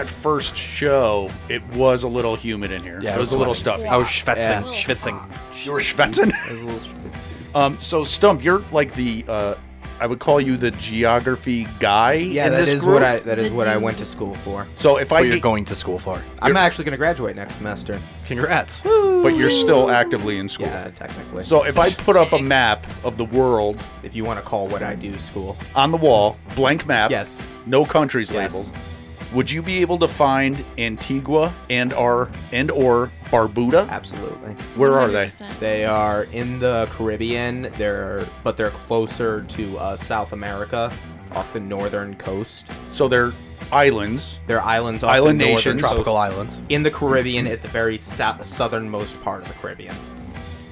after that first show, it was a little humid in here. Yeah, it was a little sweaty. stuffy. I was schwitzing, Yeah. schwitzing. You were schwitzing. It was a little schwitzy. Um, so Stump, you're like the uh, I would call you the geography guy. Yeah, in that this is group. what I that is what I went to school for. So if That's I what you're get, going to school for. I'm actually going to graduate next semester. Congrats. but you're still actively in school. Yeah, technically. So if I put up a map of the world if you want to call what I do school, on the wall, blank map, yes, no countries Yes. labeled, would you be able to find Antigua and or and or Barbuda? absolutely. Where are they? 100%. They are in the Caribbean. They're but they're closer to uh, South America, off the northern coast. So they're islands. They're islands off Island the northern nations. coast. Tropical islands. in the Caribbean at the very sou- southernmost part of the Caribbean.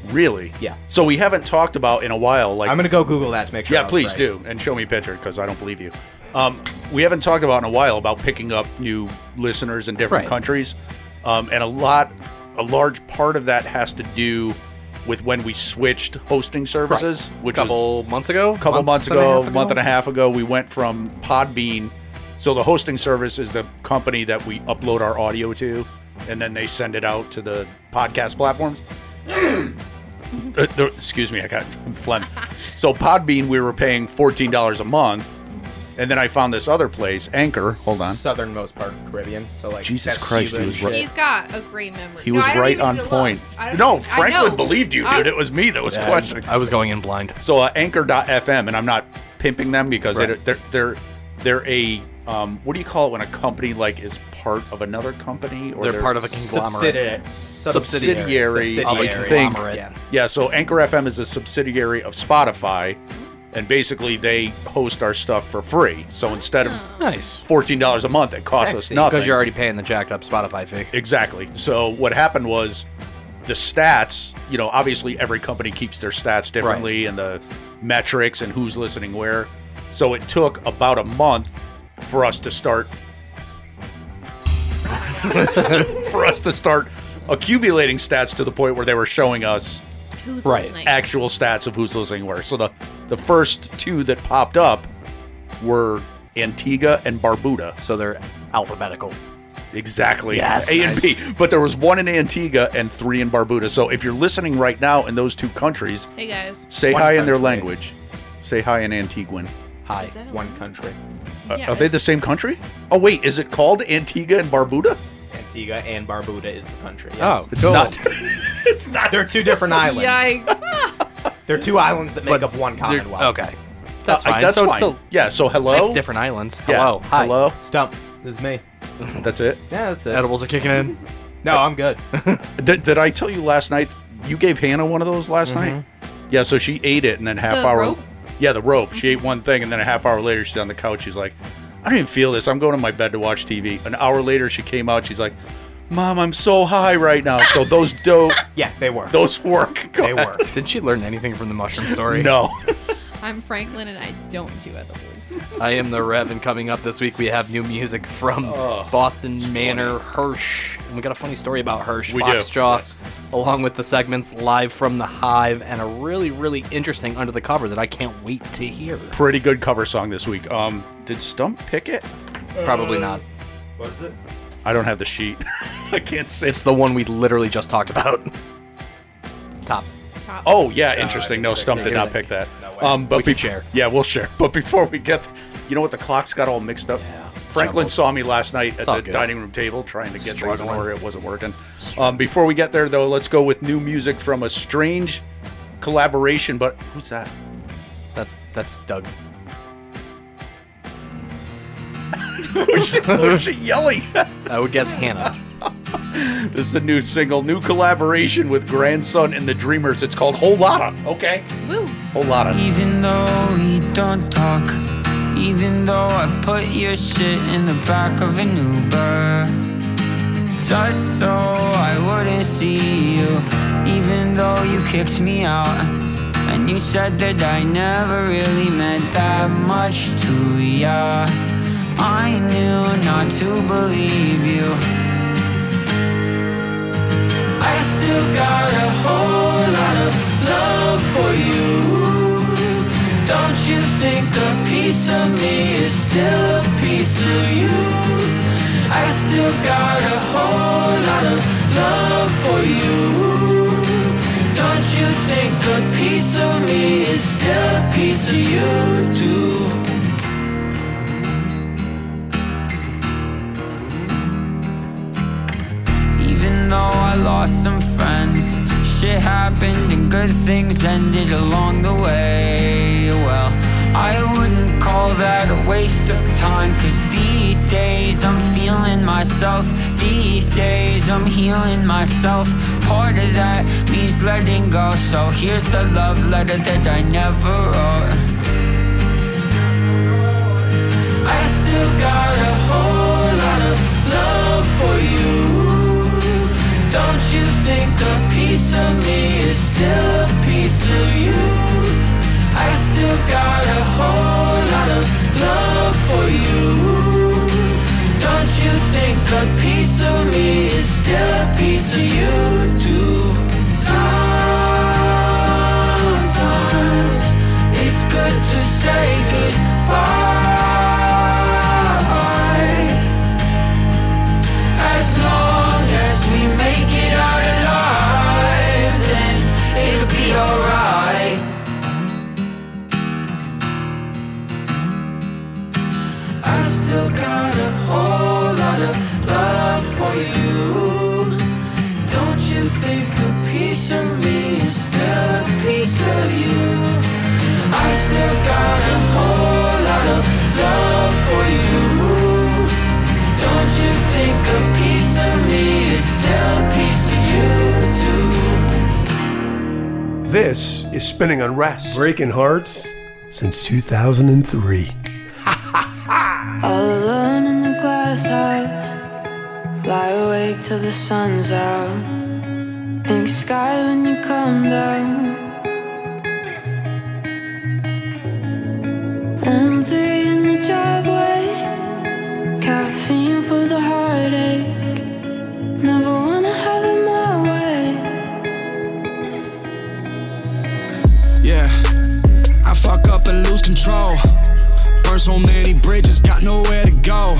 Really? Yeah. So we haven't talked about in a while, like I'm gonna go Google that to make sure. Yeah, I was please right. do, and show me a picture because I don't believe you. Um, we haven't talked about in a while about picking up new listeners in different Right. countries, um, and a lot, a large part of that has to do with when we switched hosting services, A which couple was months ago. a couple months ago, a month and a half ago. We went from Podbean. So the hosting service is the company that we upload our audio to, and then they send it out to the podcast platforms. Uh, the- excuse me, I got phlegm. So Podbean, we were paying fourteen dollars a month, and then I found this other place, Anchor. Hold on, Southernmost part of the Caribbean. So like Jesus that's Christ, Cuba he was and right. He's got a great memory. he No, was I don't right even on need to point. I don't- No, I Franklin know. believed you, I- dude. It was me that was Yeah, questioning. I was going in blind. So uh, Anchor.fm, and I'm not pimping them because Right. they're, they're they're they're a um, what do you call it when a company like is part of another company or They're part of a conglomerate. Subsidiary. subsidiary, of a Conglomerate. Yeah. Yeah, so Anchor FM is a subsidiary of Spotify, and basically they host our stuff for free. So instead of Nice. fourteen dollars a month, it costs us Sexy. nothing. Because you're already paying the jacked up Spotify fee. Exactly. So what happened was the stats, you know, obviously every company keeps their stats differently and the metrics and who's listening where. So it took about a month for us to start for us to start accumulating stats to the point where they were showing us Who's Right. listening? actual stats of who's listening where. So the the first two that popped up were Antigua and Barbuda. So they're alphabetical. Exactly. Yes. A and B. But there was one in Antigua and three in Barbuda. So if you're listening right now in those two countries, Hey guys. say One hi in their language. Say hi in Antiguan. Hi. Is that One country. Uh, Yeah, are they the same country? Oh wait, is it called Antigua and Barbuda? Antigua and Barbuda is the country. Yes. Oh, It's cool. not. it's not. They're two different islands. Yikes. They're two islands that make But up one They're- commonwealth. Okay. That's Uh, fine. that's so it's fine. still yeah. So hello. it's different islands. Yeah, Hello. Hi. Hello. Stump. This is me. That's it. Yeah, that's it. Edibles are kicking in. No, I'm good. Did, did I tell you last night? You gave Hannah one of those last night. Yeah. So she ate it, and then half The hour. rope? Yeah, the rope. She ate one thing, and then a half hour later, she's on the couch. She's like, "I don't even feel this. I'm going to my bed to watch TV." An hour later, she came out. She's like, "Mom, I'm so high right now." So those dope, Yeah, they were. those work. Go they ahead. were. Did she learn anything from the mushroom story? No. I'm Franklin and I don't do edibles. I am the Rev, and coming up this week we have new music from Boston Manor Hirsch. And we got a funny story about Hirsch, We do, Foxjaw, yes. along with the segments live from the Hive, and a really, really interesting under the cover that I can't wait to hear. Pretty good cover song this week. Um, did Stump pick it? Probably not. What is it? I don't have the sheet. I can't say. It's the one we literally just talked about. Top. Top. Oh yeah, interesting. No, Stump did not pick that. Um, but We can bef- share. Yeah, we'll share. But before we get, you know what? The clocks got all mixed up. Yeah, Franklin jumbled. saw me last night at all the good. dining room table trying to get things in Struggling. order. It wasn't working. Um, before we get there, though, let's go with new music from a strange collaboration. But who's that? That's that's Doug. Who's she yelling? I would guess Hannah. this is the new single, new collaboration with Grandson and the Dreamers. It's called Whole Lotta. Okay, Woo. Whole Lotta. Even though we don't talk, even though I put your shit in the back of an Uber, just so I wouldn't see you, even though you kicked me out, and you said that I never really meant that much to ya. I knew not to believe you. I still got a whole lot of love for you. Don't you think a piece of me is still a piece of you? I still got a whole lot of love for you. Don't you think a piece of me is still a piece of you too? Though I lost some friends, shit happened and good things ended along the way. Well, I wouldn't call that a waste of time, cause these days I'm feeling myself. These days I'm healing myself. Part of that means letting go, so here's the love letter that I never wrote. I still got a whole lot of love for you. Don't you think a piece of me is still a piece of you? I still got a whole lot of love for you. Don't you think a piece of me is still a piece of you too? Sometimes it's good to say goodbye. Still got a whole lot of love for you. Don't you think a piece of me is still a piece of you too? This is Spinning Unrest. Breaking hearts since 2003. All alone in the glass house. Lie awake till the sun's out. Pink sky when you come down. M3 in the driveway. Caffeine for the heartache. Never wanna have it my way. Yeah, I fuck up and lose control. Burn so many bridges, got nowhere to go.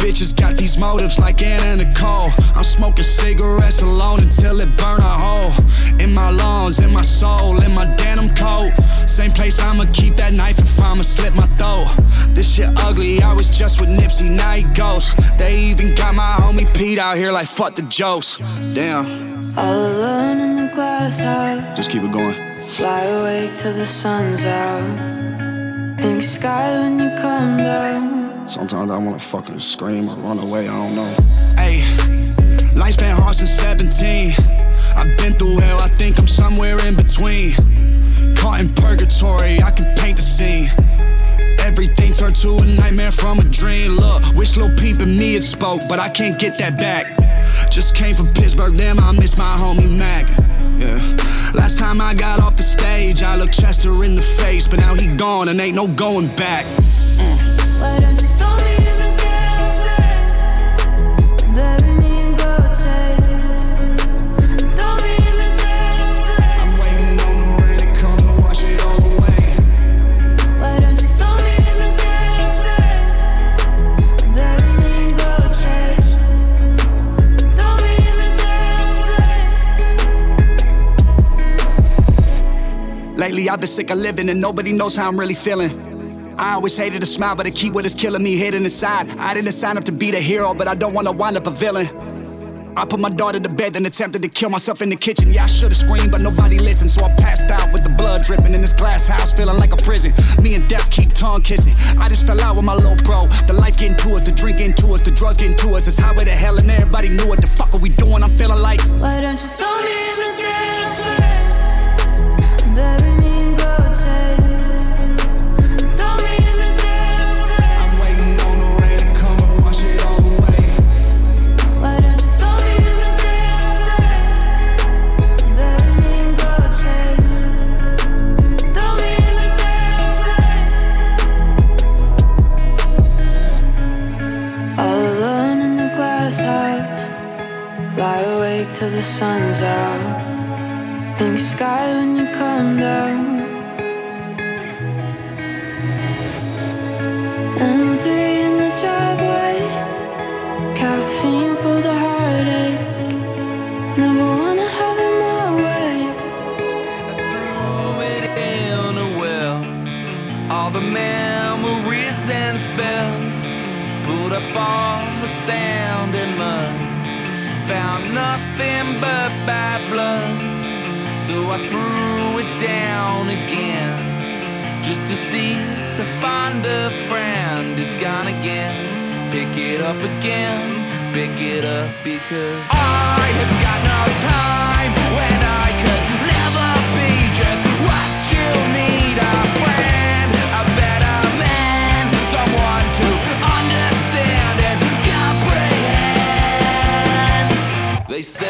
Bitches got these motives like Anna Nicole. I'm smoking cigarettes alone until it burn a hole. In my lungs, in my soul, in my denim coat. Same place I'ma keep that knife if I'ma slit my throat. This shit ugly, I was just with Nipsey, now he ghost. They even got my homie Pete out here like fuck the jokes. Damn, All alone in the glass house. just keep it going. Fly away till the sun's out. Pink sky when you come down. Sometimes I wanna fucking scream or run away, I don't know. Hey, life's been hard since 17. I've been through hell, I think I'm somewhere in between. Caught in purgatory, I can paint the scene. Everything turned to a nightmare from a dream. Look, wish Lil Peep and me had spoke, but I can't get that back. Just came from Pittsburgh, damn, I miss my homie Mac. Last time I got off the stage, I looked Chester in the face, but now he gone and ain't no going back. Mm. Why I've been sick of living and nobody knows how I'm really feeling. I always hated to smile, but I keep what is killing me hidden inside. I didn't sign up to be the hero, but I don't wanna wind up a villain. I put my daughter to bed, then attempted to kill myself in the kitchen. Yeah, I should've screamed, but nobody listened, so I passed out with the blood dripping in this glass house, feeling like a prison. Me and death keep tongue kissing. I just fell out with my little bro. The life getting to us, the drink getting to us, the drugs getting to us. It's highway to hell, and everybody knew what the fuck are we doing. I'm feeling like. Why don't you throw me in the damn till the sun's out. Pink sky when you come down. Up again, pick it up because I have got no time when I could never be just what you need. A friend, a better man, someone to understand and comprehend. They say,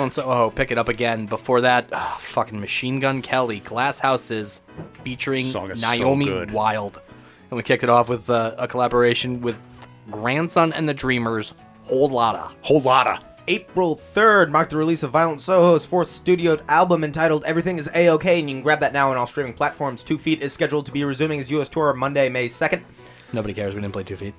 That was Violent Soho. Pick it up again. Before that, ah, fucking Machine Gun Kelly, Glass Houses, featuring Song is so Naomi. Wild. And we kicked it off with uh, a collaboration with Grandson and the Dreamers, Whole Lotta. Whole lotta. April 3rd marked the release of Violent Soho's fourth studio album entitled Everything is A-OK, and you can grab that now on all streaming platforms. Two Feet is scheduled to be resuming his U.S. tour Monday, May 2nd. Nobody cares. We didn't play Two Feet.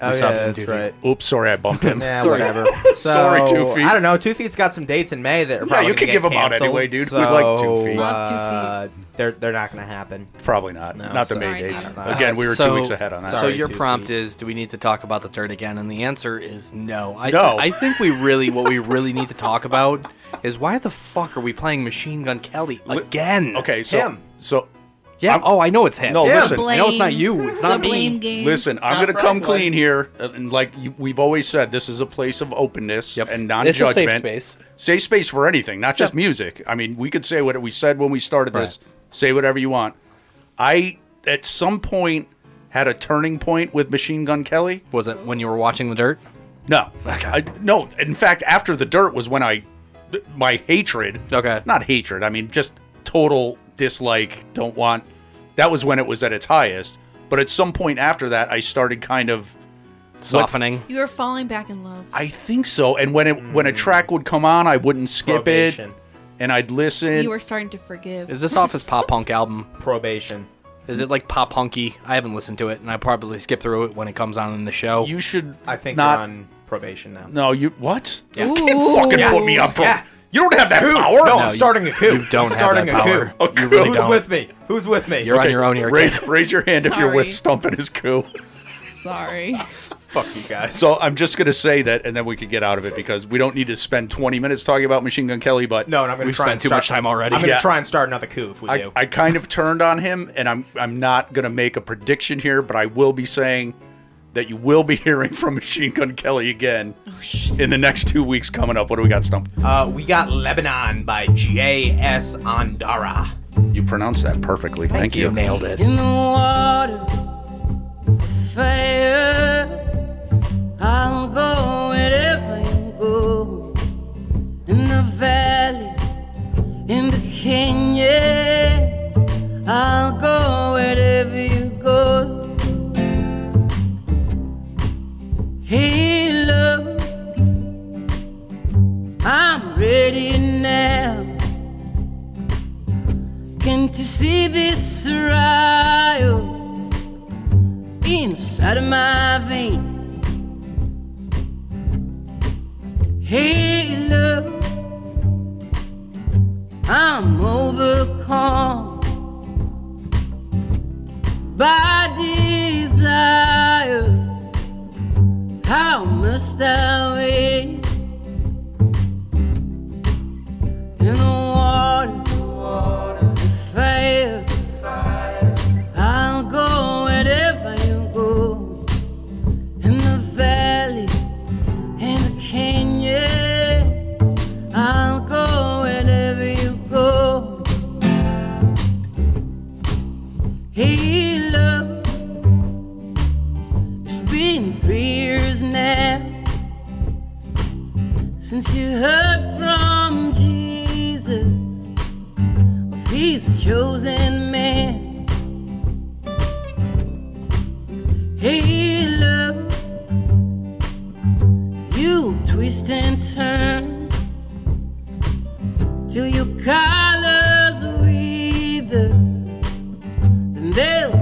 Oh, yeah, that's Two Feet. right. Oops, sorry, I bumped him. Yeah, Sorry. whatever. So, Sorry, Two Feet. I don't know. Two Feet's got some dates in May that are probably you gonna could get give 'em out canceled, anyway, dude. So, We like Two Feet. Love Two uh, they're they're not going to happen. Probably not. No, not the sorry, May dates. I don't know. Again, we were so, two weeks ahead on that. So Sorry, your Two prompt Feet. is, do we need to talk about the dirt again? And the answer is no. I, No. I think we really, what we really need to talk about is why the fuck are we playing Machine Gun Kelly again? okay, so Him. so Yeah. I'm- oh, I know it's him. No, Yeah. listen. I know it's not you. It's not the me. blame game. Listen, I'm going to come Franklin. clean here, uh, and like you, we've always said, this is a place of openness Yep. and non-judgment. a safe space. Safe space for anything, not just Yep. music. I mean, we could say what we said when we started this. Say whatever you want. I at some point had a turning point with Machine Gun Kelly. Was it when you were watching the dirt? No, Okay. I, no. In fact, after the dirt was when I my hatred. Okay. Not hatred. I mean, just total dislike. Don't want. That was when it was at its highest. But at some point after that, I started kind of. Softening. You were falling back in love. I think so. And when it when a hmm. track would come on, I wouldn't skip Probation. it, and I'd listen. you were starting to forgive. Is this off his pop punk album? Probation. Is it like pop punky? I haven't listened to it, and I probably skip through it when it comes on in the show. you should. I think not. you're on probation now. No, you what? Yeah. You can't fucking Yeah. put me up. Pro- Yeah. You don't have that power. No, No, I'm you- starting a coup. you don't I'm have starting that a coup. A You really Who's don't. with me? Who's with me? You're on your own here. Raise, raise your hand if you're with Sorry. Stumping his coup. Sorry. Fuck you guys. So I'm just gonna say that, and then we could get out of it because we don't need to spend 20 minutes talking about Machine Gun Kelly. But no, and I'm gonna We've try spent and too start, much time already. I'm gonna Yeah. try and start another coup if we I, do. I kind of turned on him, and I'm I'm not gonna make a prediction here, but I will be saying that you will be hearing from Machine Gun Kelly again in the next two weeks coming up. What do we got, Stump? uh, we got Lebanon by J.S. Ondara. You pronounced that perfectly. Thank, you. Nailed it. In the water, fire, I'll go wherever you go. In the valley, in the canyons, I'll go wherever you Hey, love, I'm ready now. Can't you see this riot inside of my veins? Hey, love, I'm overcome by desire. How must I wait in the water? the fire. Since you heard from Jesus of his chosen man. Hey, love, you twist and turn till your colors wither, then there'll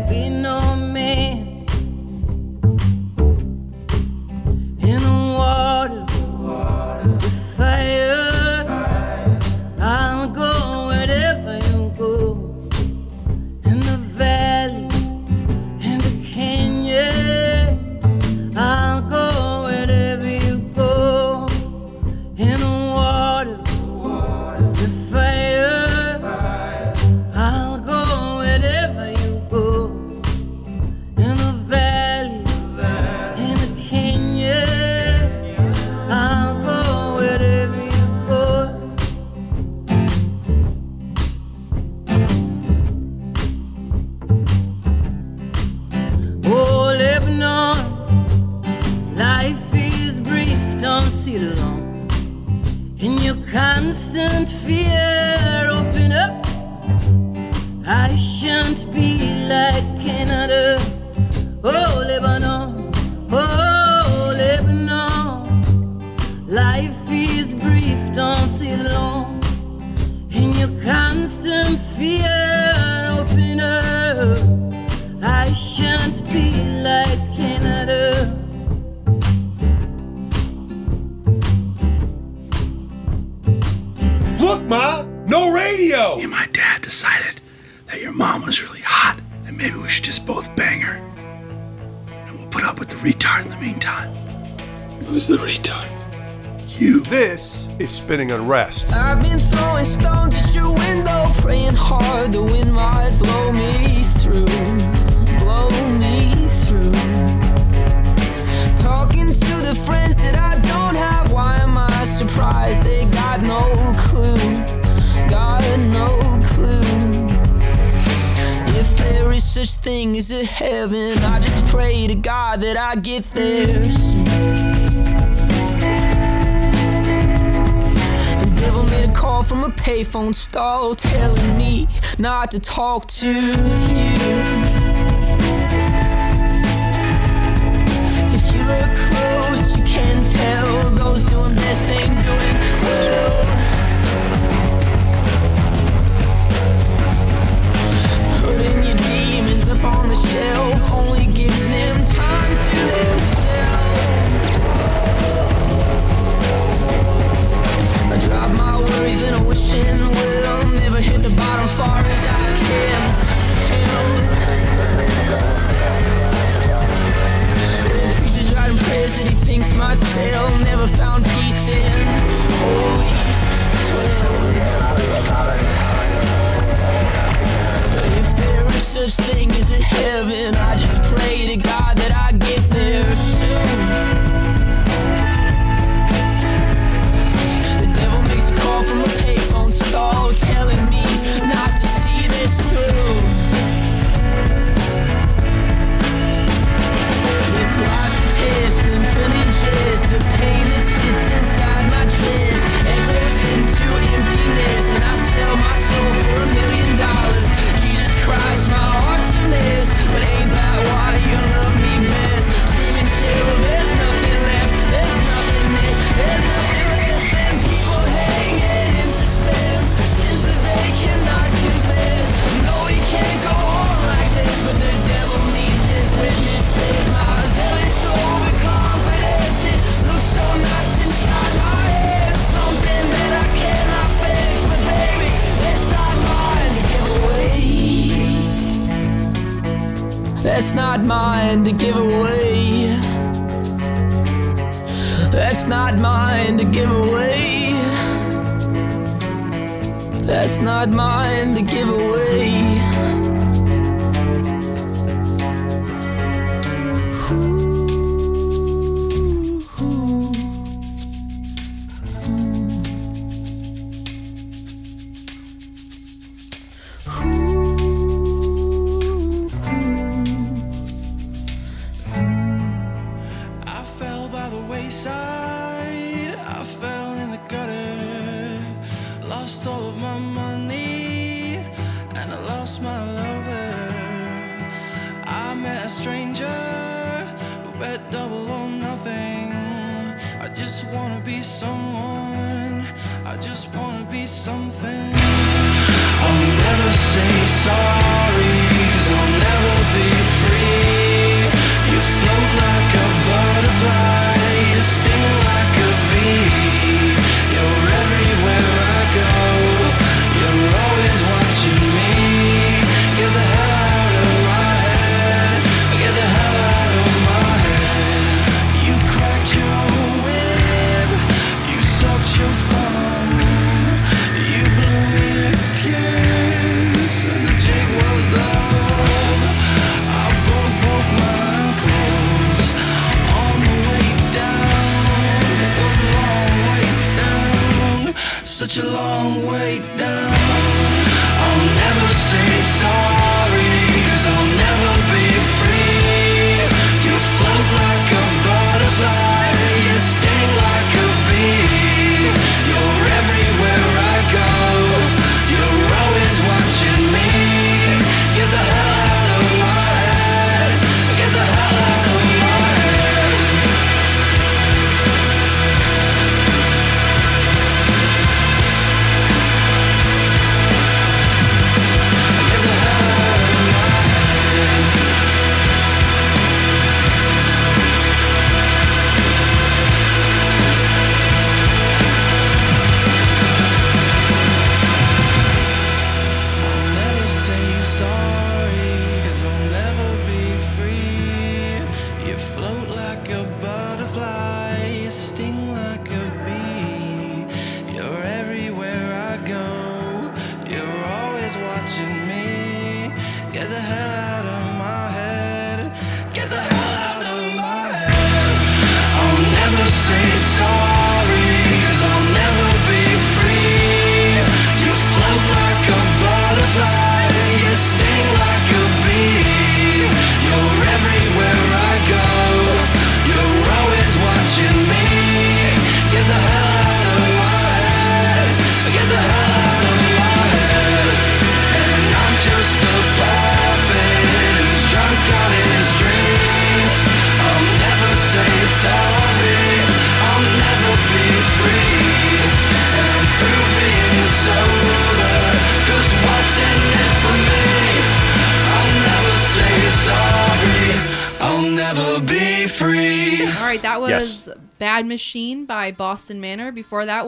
stall telling me not to talk to. You Things might tale never found peace in. Holy If there is such thing as a heaven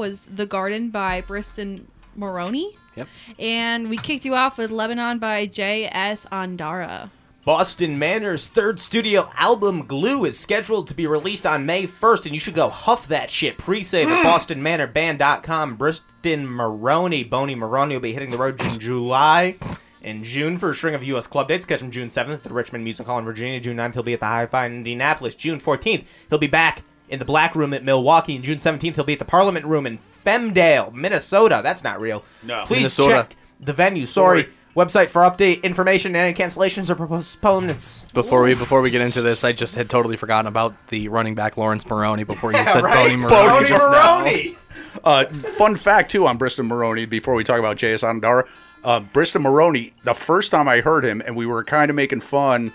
was The Garden by Briston Maroney. Yep. And we kicked you off with Lebanon by J.S. Ondara. Boston Manor's third studio album, Glue, is scheduled to be released on May 1st, and you should go huff that shit. Pre save at bostonmanorband.com. Briston Maroney, Boney Moroni, will be hitting the road in July. In June, for a string of U.S. club dates, catch him June 7th at the Richmond Music Hall in Virginia. June 9th, he'll be at the Hi Fi in Indianapolis. June 14th, he'll be back in the Black Room at Milwaukee. And June 17th, he'll be at the Parliament Room in Femdale, Minnesota. That's not real. No. Please Minnesota. check the venue. Sorry. Website for update information and cancellations or postponements. Before we before we get into this, I just had totally forgotten about the running back Laurence Maroney before you Yeah, said right? Boney Boney Maroney. just now. Maroney. Uh, fun fact too on Briston Maroney before we talk about J.S. Ondara. Uh, Briston Maroney, the first time I heard him, and we were kind of making fun,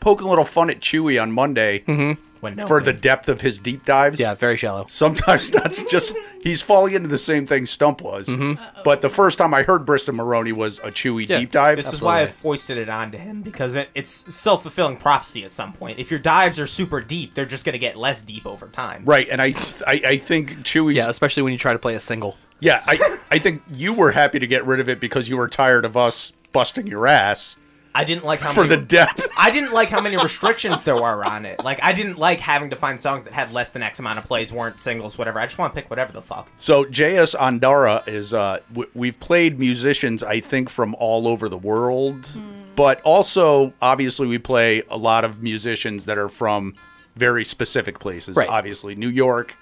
poking a little fun at Chewy on Monday mm-hmm. When for the depth of his deep dives. Yeah, very shallow. Sometimes that's just he's falling into the same thing Stump was. Mm-hmm. But the first time I heard Briston Maroney was a Chewy Yeah. deep dive. This is why I foisted it onto him because it, it's self fulfilling prophecy at some point. If your dives are super deep, they're just going to get less deep over time. right, and I, I I think Chewy's Yeah, especially when you try to play a single. Yeah, I, I think you were happy to get rid of it because you were tired of us busting your ass I didn't like how for the many, depth. I didn't like how many restrictions there were on it. Like I didn't like having to find songs that had less than X amount of plays, weren't singles, whatever. I just want to pick whatever the fuck. So JS Ondara is uh w- we've played musicians I think from all over the world, but also obviously we play a lot of musicians that are from very specific places. Right. Obviously New York,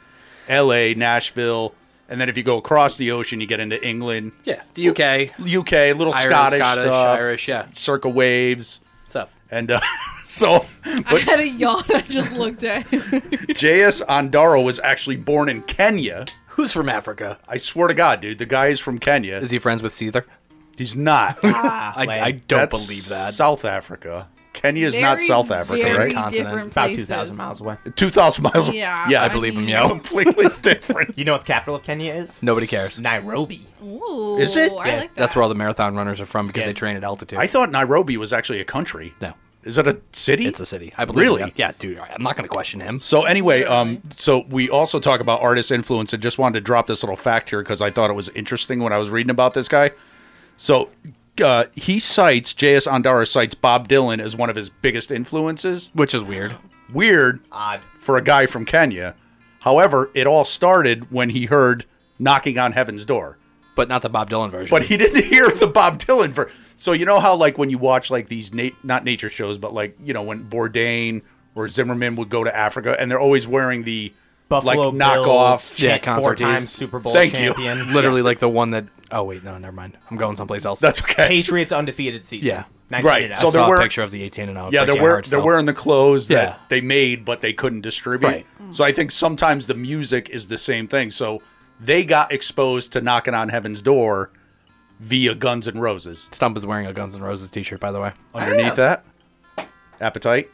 L.A., Nashville, and then if you go across the ocean, you get into England, Yeah, the UK. UK, little Irish, Scottish, Scottish, stuff, Irish, yeah. circa waves, What's up? and uh, so. I had a yawn. I just looked at. J.S. Ondara was actually born in Kenya. Who's from Africa? I swear to God, dude, the guy is from Kenya. Is he friends with Seether? He's not. Ah, I. I don't That's believe that. South Africa. Kenya is not South Africa, very right? Continent. different about two thousand miles away. Two thousand miles. Yeah, yeah, I I believe him, mean- yo. completely different. You know what the capital of Kenya is? Nobody cares. Nairobi. Ooh, Is it? I Yeah, like that. That's where all the marathon runners are from because Yeah. they train at altitude. I thought Nairobi was actually a country. no, Is it a city? it's a city. I believe. Really? it. Yeah, dude. I'm not going to question him. So anyway, um, so we also talk about artist influence, and just wanted to drop this little fact here because I thought it was interesting when I was reading about this guy. So uh, he cites J.S. Ondara cites Bob Dylan as one of his biggest influences. Which is weird. Weird Odd. for a guy from Kenya. However, it all started when he heard "Knocking on Heaven's Door," But not the Bob Dylan version. but he didn't hear the Bob Dylan version. So you know how like when you watch like these na- not nature shows, but like you know when Bourdain or Zimmerman would go to Africa and they're always wearing the Buffalo like knockoff. Yeah, four concert time. Super Bowl Thank you. champion. literally like the one that. Oh wait, no, never mind. I'm going someplace else. That's okay. Patriots undefeated season. Yeah. 1989. Right, so I they're saw wearing- a picture of the 18 and 0. Yeah, they're wearing they're wearing the clothes that Yeah. they made, but they couldn't distribute. Right. So I think sometimes the music is the same thing. So they got exposed to knocking on heaven's door via Guns N' Roses. Stump is wearing a Guns N' Roses t-shirt, by the way. Underneath that, appetite.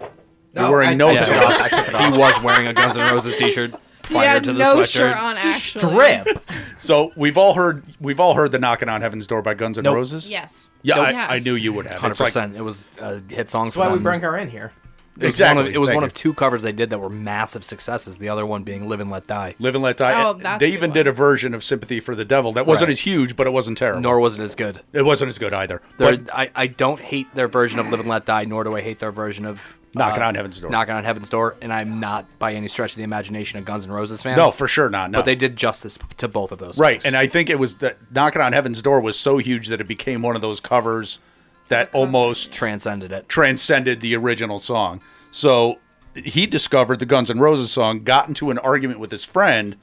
No, You're wearing I- no. I Yeah, took it off. I took it off. he was wearing a Guns N' Roses t-shirt He prior to the no sweatshirt. shirt on. Actually, Strip. So we've all heard we've all heard the knocking on heaven's door by Guns N' Nope. Roses. Yes. Yeah, I, Yes. I knew you would have. Hundred It's like percent. It was a hit song That's for why we them. bring her in here. It was exactly. One of, it was Thank one you. of two covers they did that were massive successes. The other one being "Live and Let Die." Live and Let Die. Oh, that's they a good even one. did a version of Sympathy for the Devil that wasn't Right. as huge, but it wasn't terrible. Nor was it as good. it wasn't as good either. They're- But I, I don't hate their version of "Live and Let Die," nor do I hate their version of Knocking uh, on Heaven's Door. Knocking on Heaven's Door, and I'm not by any stretch of the imagination a Guns N' Roses fan. no, for sure not. No. but they did justice to both of those. Right, songs. and I think it was that "Knocking on Heaven's Door" was so huge that it became one of those covers that almost transcended it. transcended the original song. So he discovered the Guns N' Roses song, got into an argument with his friend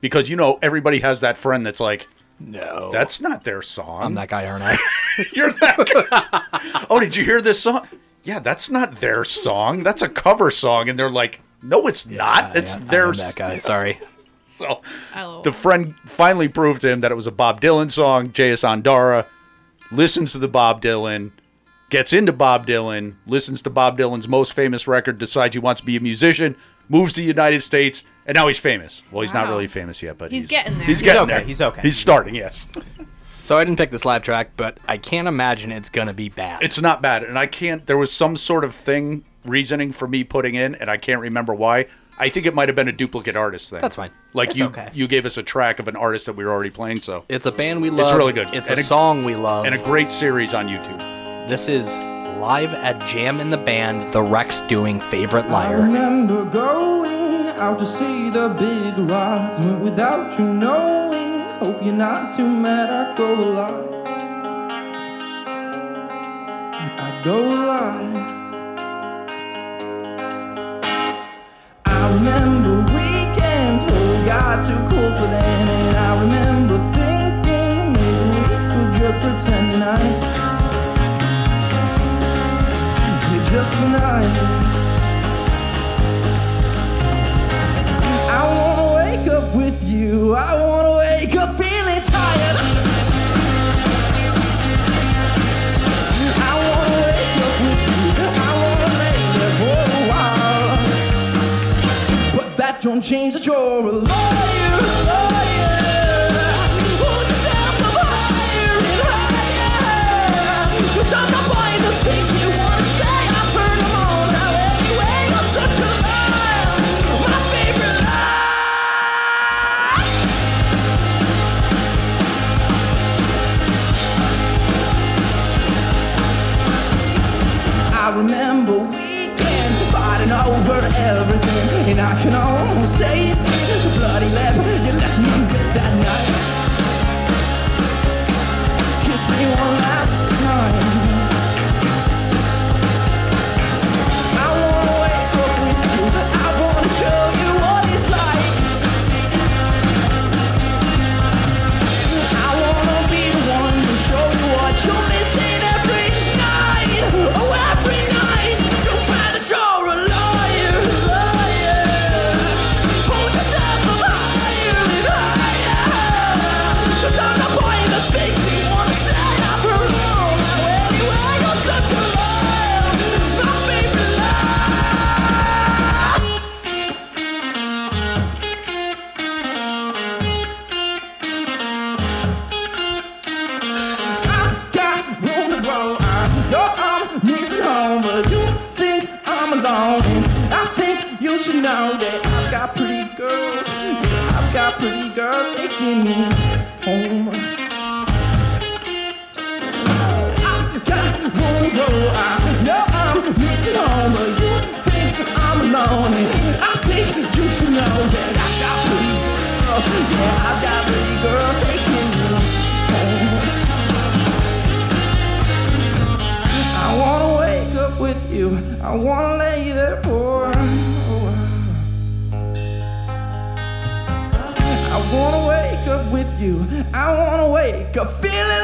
because you know everybody has that friend that's like, No, "That's not their song." I'm that guy, aren't I? You're that guy. oh, did you hear this song? Yeah, that's not their song. That's a cover song, and they're like, "No, it's not. It's I am their." that guy. Sorry. So oh. the friend finally proved to him that it was a Bob Dylan song. J.S. Ondara listens to the Bob Dylan, gets into Bob Dylan, listens to Bob Dylan's most famous record, decides he wants to be a musician, moves to the United States, and now he's famous. Well, he's not really famous yet, but He's getting there. He's He's getting okay, there. he's okay. He's starting. Yes, So I didn't pick this live track, but I can't imagine it's gonna be bad. It's not bad, and I can't. There was some sort of thing reasoning for me putting in, and I can't remember why. I think it might have been a duplicate artist thing. That's fine. Like It's you, okay. you gave us a track of an artist that we were already playing. So It's a band we love. It's really good. It's a, a- song we love. and a great series on YouTube. this is live at Jam in the Van. The Wrecks doing favorite I liar. remember going out to see the big rocks went without you knowing. Hope you're not too mad, I go a lot. I go a lot. I remember weekends when we got too cool for them, and I remember thinking we could just pretending I. Just tonight. Don't change that you're a And I can almost taste the bloody lip you left me know that I got pretty girls. Yeah, I got pretty girls taking me home. I wanna wake up with you. I wanna lay there for a while. I wanna wake up with you. I wanna wake up feeling.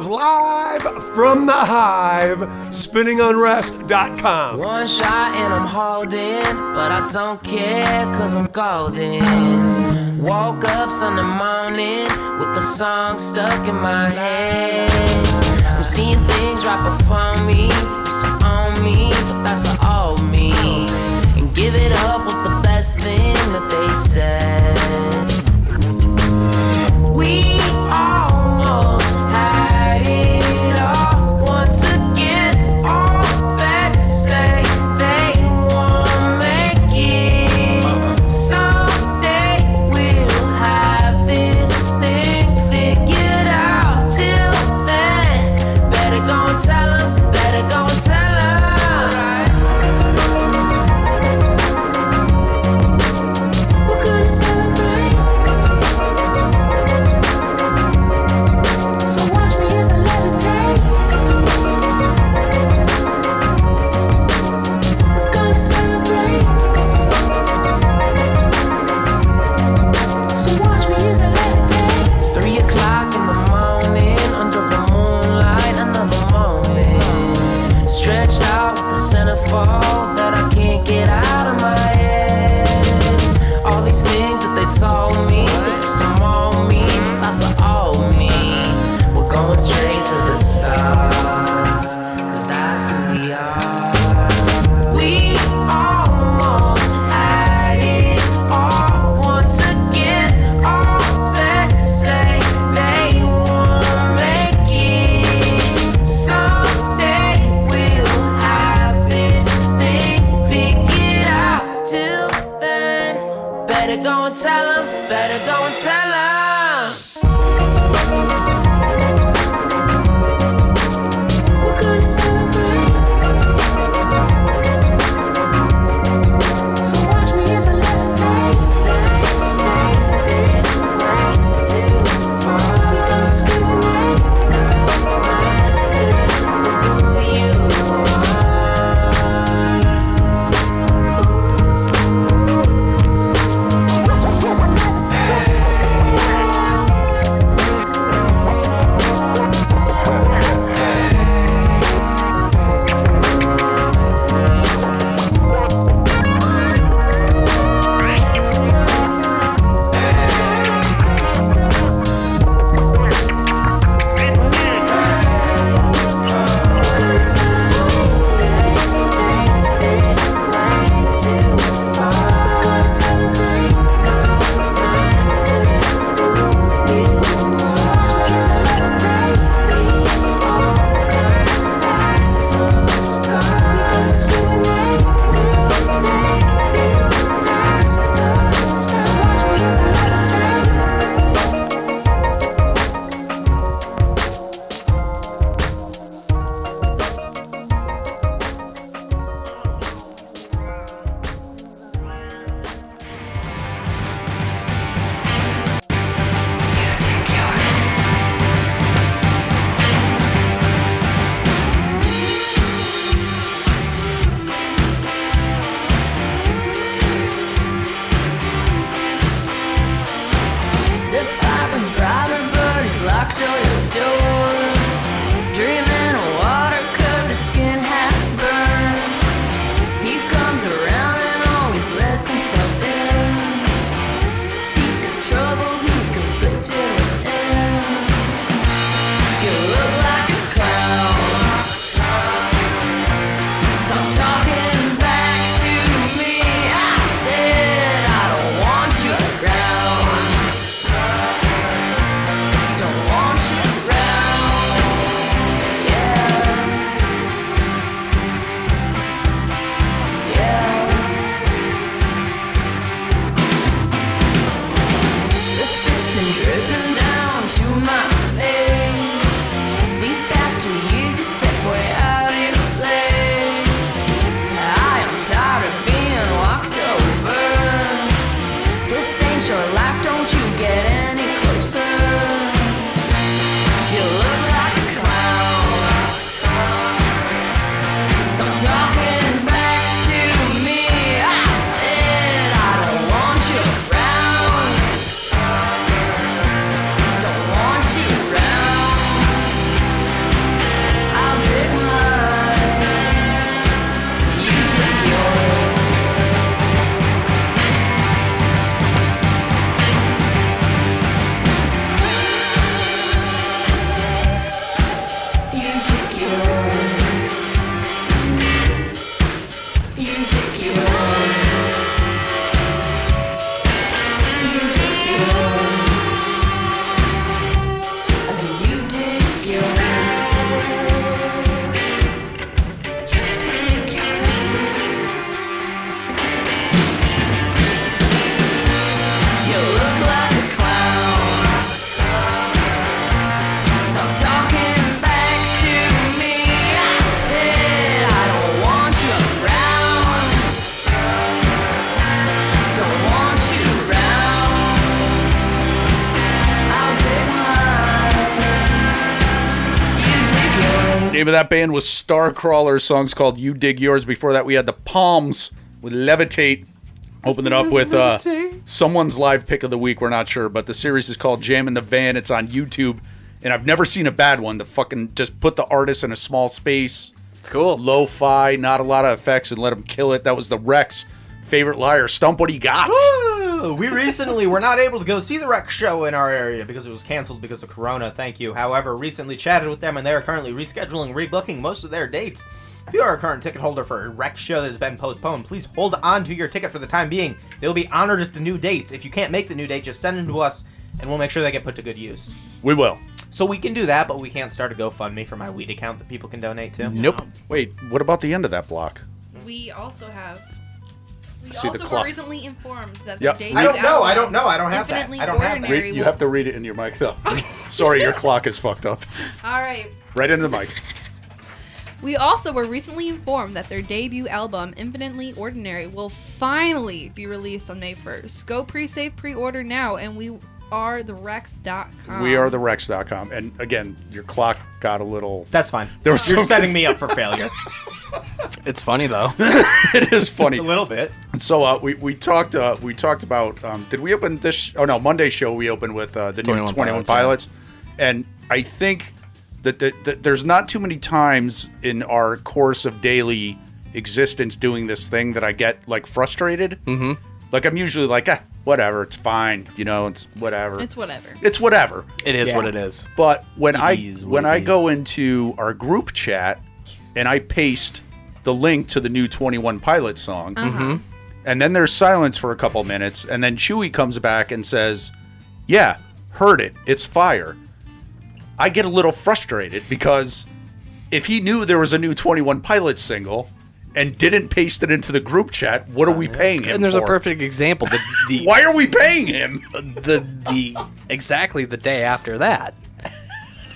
shows live from the hive, spinningunrest.com. One shot and I'm holding, but I don't care cause I'm golden. Woke up Sunday morning with a song stuck in my head. I'm seeing things right before me, used to own me, but that's all me. And give it up was the best thing that they said. Of that band was Starcrawler. Songs called "You Dig Yours." Before that, we had the Palms with "Levitate." Open it up with uh, someone's live pick of the week. We're not sure, but the series is called "Jam in the Van." It's on YouTube, and I've never seen a bad one. The fucking just put the artist in a small space. It's cool. Lo-fi, not a lot of effects, and let him kill it. That was the Wrecks favorite liar. Stump what he got. Woo! We recently were not able to go see the Wrecks show in our area because it was canceled because of Corona. Thank you. However, recently chatted with them and they are currently rescheduling, rebooking most of their dates. If you are a current ticket holder for a Wrecks show that has been postponed, please hold on to your ticket for the time being. They'll be honored at the new dates. If you can't make the new date, just send them to us and we'll make sure they get put to good use. We will. So we can do that, but we can't start a GoFundMe for my weed account that people can donate to. Nope. Wait, what about the end of that block? We also have We See the also were clock. recently informed that Yep. their debut I don't know. album, I don't know. I don't have that. I don't have that. Ordinary, Read, you will- have to read it in your mic though. Sorry, your clock is fucked up. All right. Right into the mic. We also were recently informed that their debut album, Infinitely Ordinary, will finally be released on May 1st. Go pre-save, pre-order now, and we are the Wrecks.com. We are the Wrecks.com. And again, your clock got a little. That's fine. There was You're some- setting me up for failure. It's funny though. it is funny. a little bit. So uh, we we talked uh, we talked about um, did we open this? Sh- oh no, Monday show we opened with uh, the 21 new Twenty One Pilots, Pilots, and I think that, that, that there's not too many times in our course of daily existence doing this thing that I get like frustrated. Mm-hmm. Like I'm usually like, ah, whatever, it's fine, you know, it's whatever. It's whatever. It's whatever. It is Yeah. what it is. But when I is what when it I go is. into our group chat and I paste the link to the new 21 Pilot song, Uh-huh. And then there's silence for a couple minutes, and then Chewy comes back and says, "Yeah, heard it. It's fire." I get a little frustrated because if he knew there was a new 21 Pilots single and didn't paste it into the group chat, what are we paying him And there's for? a perfect example. The, the Why are we paying him? the the exactly the day after that.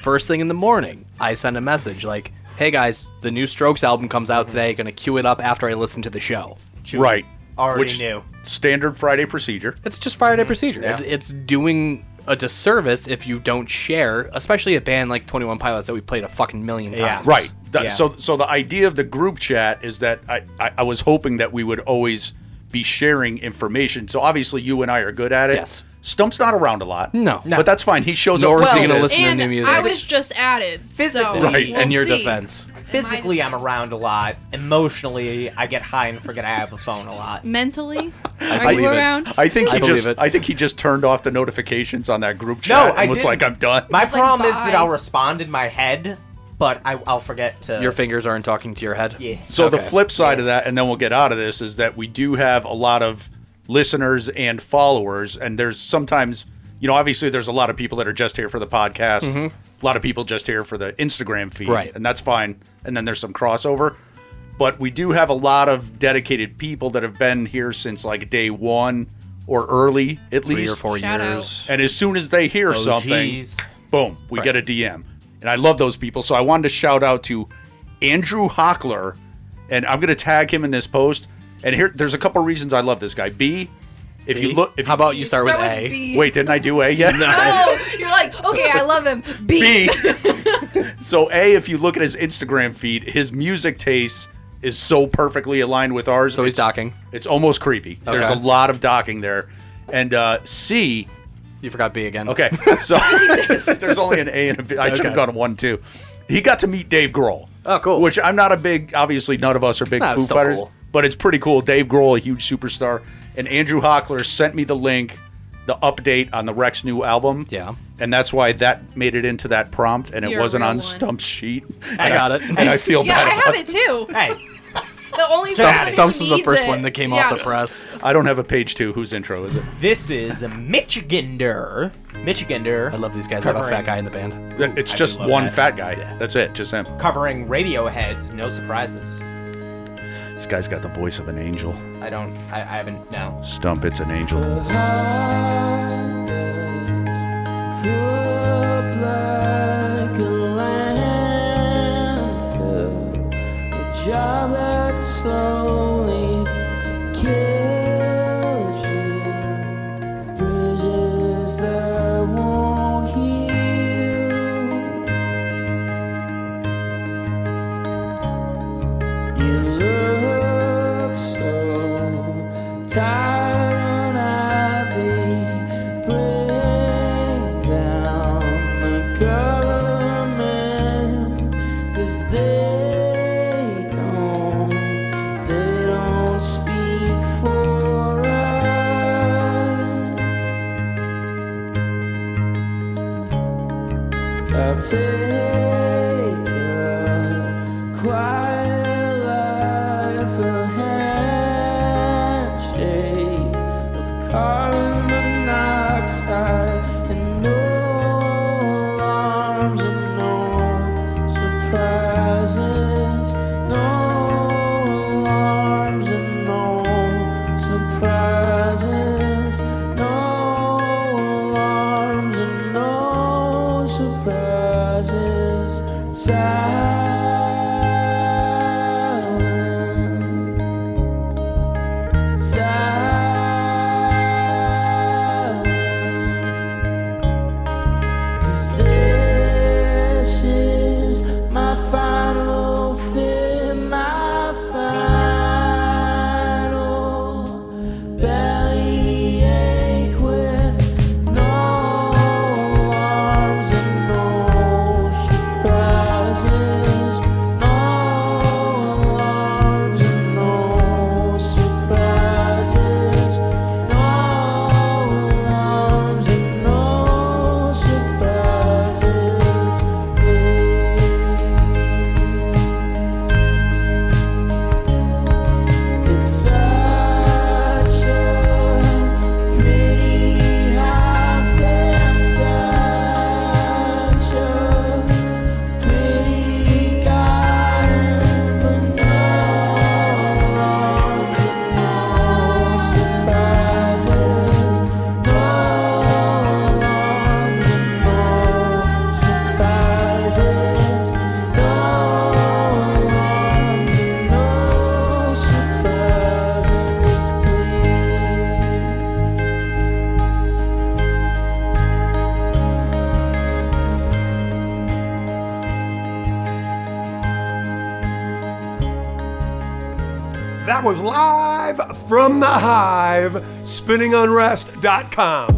First thing in the morning, I send a message like, "Hey guys, the new Strokes album comes out mm-hmm. today. Going to queue it up after I listen to the show." Chewy, Right. Already Which knew. standard Friday procedure. It's just Friday mm-hmm. procedure. Yeah. It's, it's doing a disservice if you don't share, especially a band like Twenty One Pilots that we played a fucking million times. Yeah. Right. Th- Yeah. So, so the idea of the group chat is that I, I, I was hoping that we would always be sharing information. So obviously, you and I are good at it. Yes. Stump's not around a lot. No. No. but that's fine. He shows Nor up. is he gonna this. listen to new music. I was just added. Physically. so Right. we'll In your see. defense, Physically, I'm around a lot. Emotionally, I get high and forget I have a phone a lot. Mentally, are believe you it. around? I think he believe just. it. I think he just turned off the notifications on that group No, chat and I was didn't. like, "I'm done." My It's like, problem is that bye. I'll respond in my head, but I, I'll forget to. your fingers aren't talking to your head. Yeah. So the Okay. flip side of that, and then we'll get out of this, is that we do have a lot of listeners and followers, and there's sometimes, you know, obviously there's a lot of people that are just here for the podcast, mm-hmm. A lot of people just here for the Instagram feed, Right. and that's fine. And then there's some crossover, but we do have a lot of dedicated people that have been here since like day one or early at Three or least, four Shout years. and as soon as they hear OGs. something, boom, we get a DM. And I love those people. So I wanted to shout out to Andrew Hockler, and I'm going to tag him in this post. And here, there's a couple reasons I love this guy. B, if you look, if How about you start, with Start A? B. wait, didn't I do A yet? No, you're like, okay, I love him. B. B. so A, if you look at his Instagram feed, his music taste is so perfectly aligned with ours. So he's docking. it's almost creepy. There's a lot of docking there. And uh, C, You forgot B again. Okay, so there's only an A and a B. I should have Okay. gone one too. He got to meet Dave Grohl. Oh, cool. Which I'm not a big. Obviously, none of us are big Nah, Foo Fighters, cool. but it's pretty cool. Dave Grohl, a huge superstar, and Andrew Hockler sent me the link, the update on the Wrecks new album. Yeah. and that's why that made it into that prompt, and it You're a wasn't real on one. Stump's sheet. I got it. and I feel Yeah, bad. I about have it too. Hey, The only Stumps, person who Stumps was the needs first it. one that came Yeah. off the press. I don't have a page two. Whose intro is it? this is a Michigander. Michigander. I love these guys. I have a fat guy in the band. It's I just love one that. fat guy. Yeah. That's it. Just him. Covering Radiohead's No Surprises. This guy's got the voice of an angel. I don't. I, I haven't. No. Stump, it's an angel. like a landfill, a job that slowly I'll Was live from the hive, spinningunrest.com.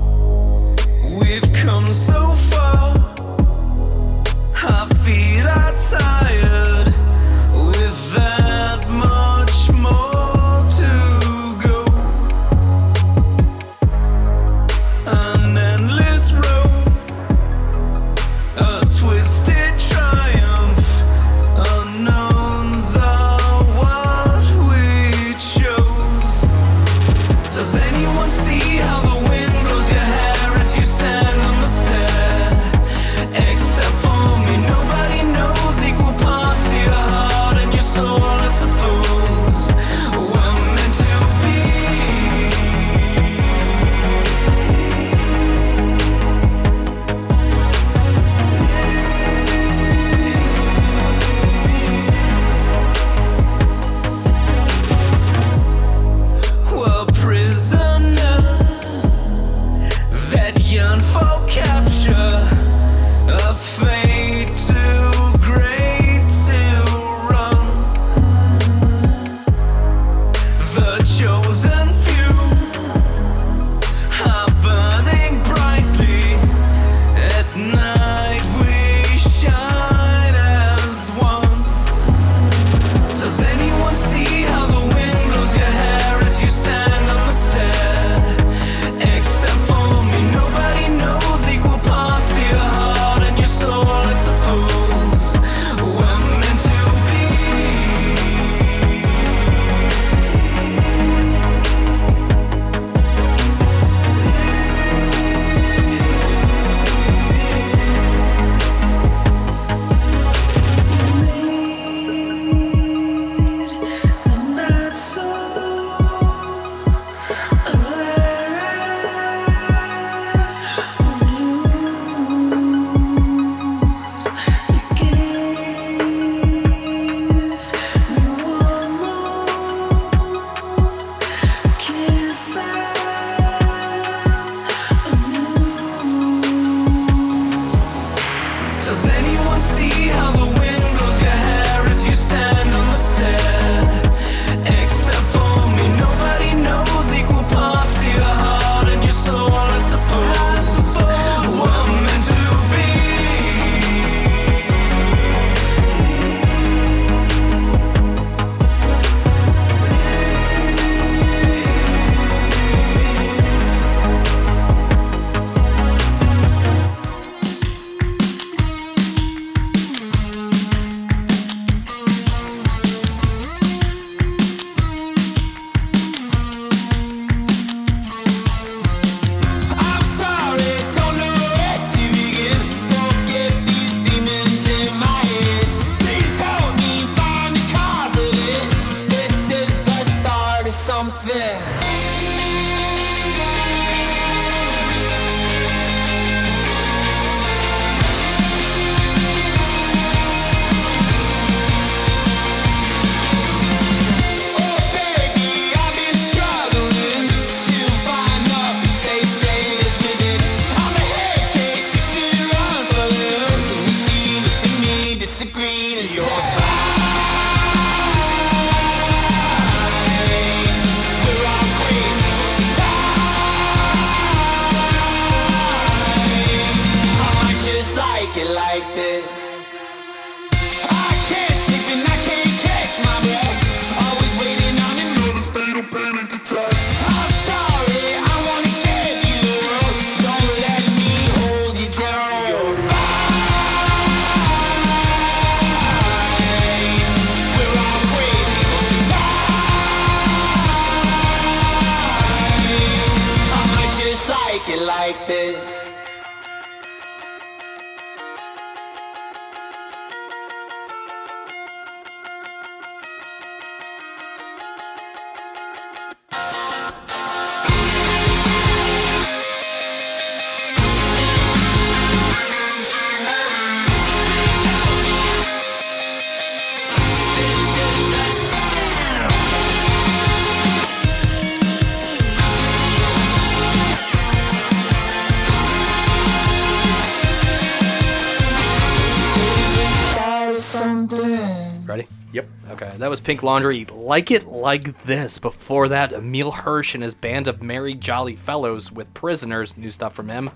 Okay, that was Pink Laundry. Like it like this. Before that, Emile Hirsch and his band of merry jolly fellows with Prisoners, new stuff from him.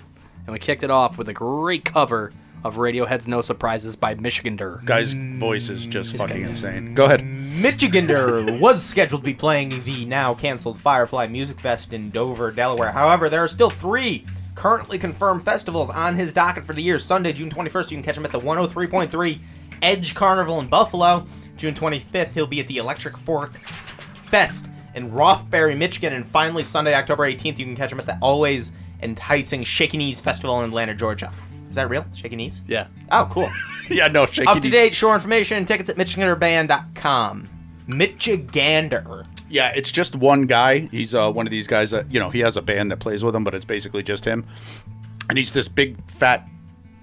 And we kicked it off with a great cover of Radiohead's No Surprises by Michigander. Guy's voice is just fucking insane. Go ahead. Michigander was scheduled to be playing the now canceled Firefly Music Fest in Dover, Delaware. However, there are still three currently confirmed festivals on his docket for the year. Sunday, June 21st, you can catch him at the 103.3 Edge Carnival in Buffalo. June 25th, he'll be at the Electric Forest Fest in Rothbury, Michigan. And finally, Sunday, October 18th, you can catch him at the always enticing Shaky Knees Festival in Atlanta, Georgia. Is that real? Shaky Knees? Yeah. Oh, cool. yeah, no, Shaky Up to date show information tickets at MichiganderBand.com. Michigander. Yeah, it's just one guy. He's uh, one of these guys that you know he has a band that plays with him, but it's basically just him. And he's this big fat.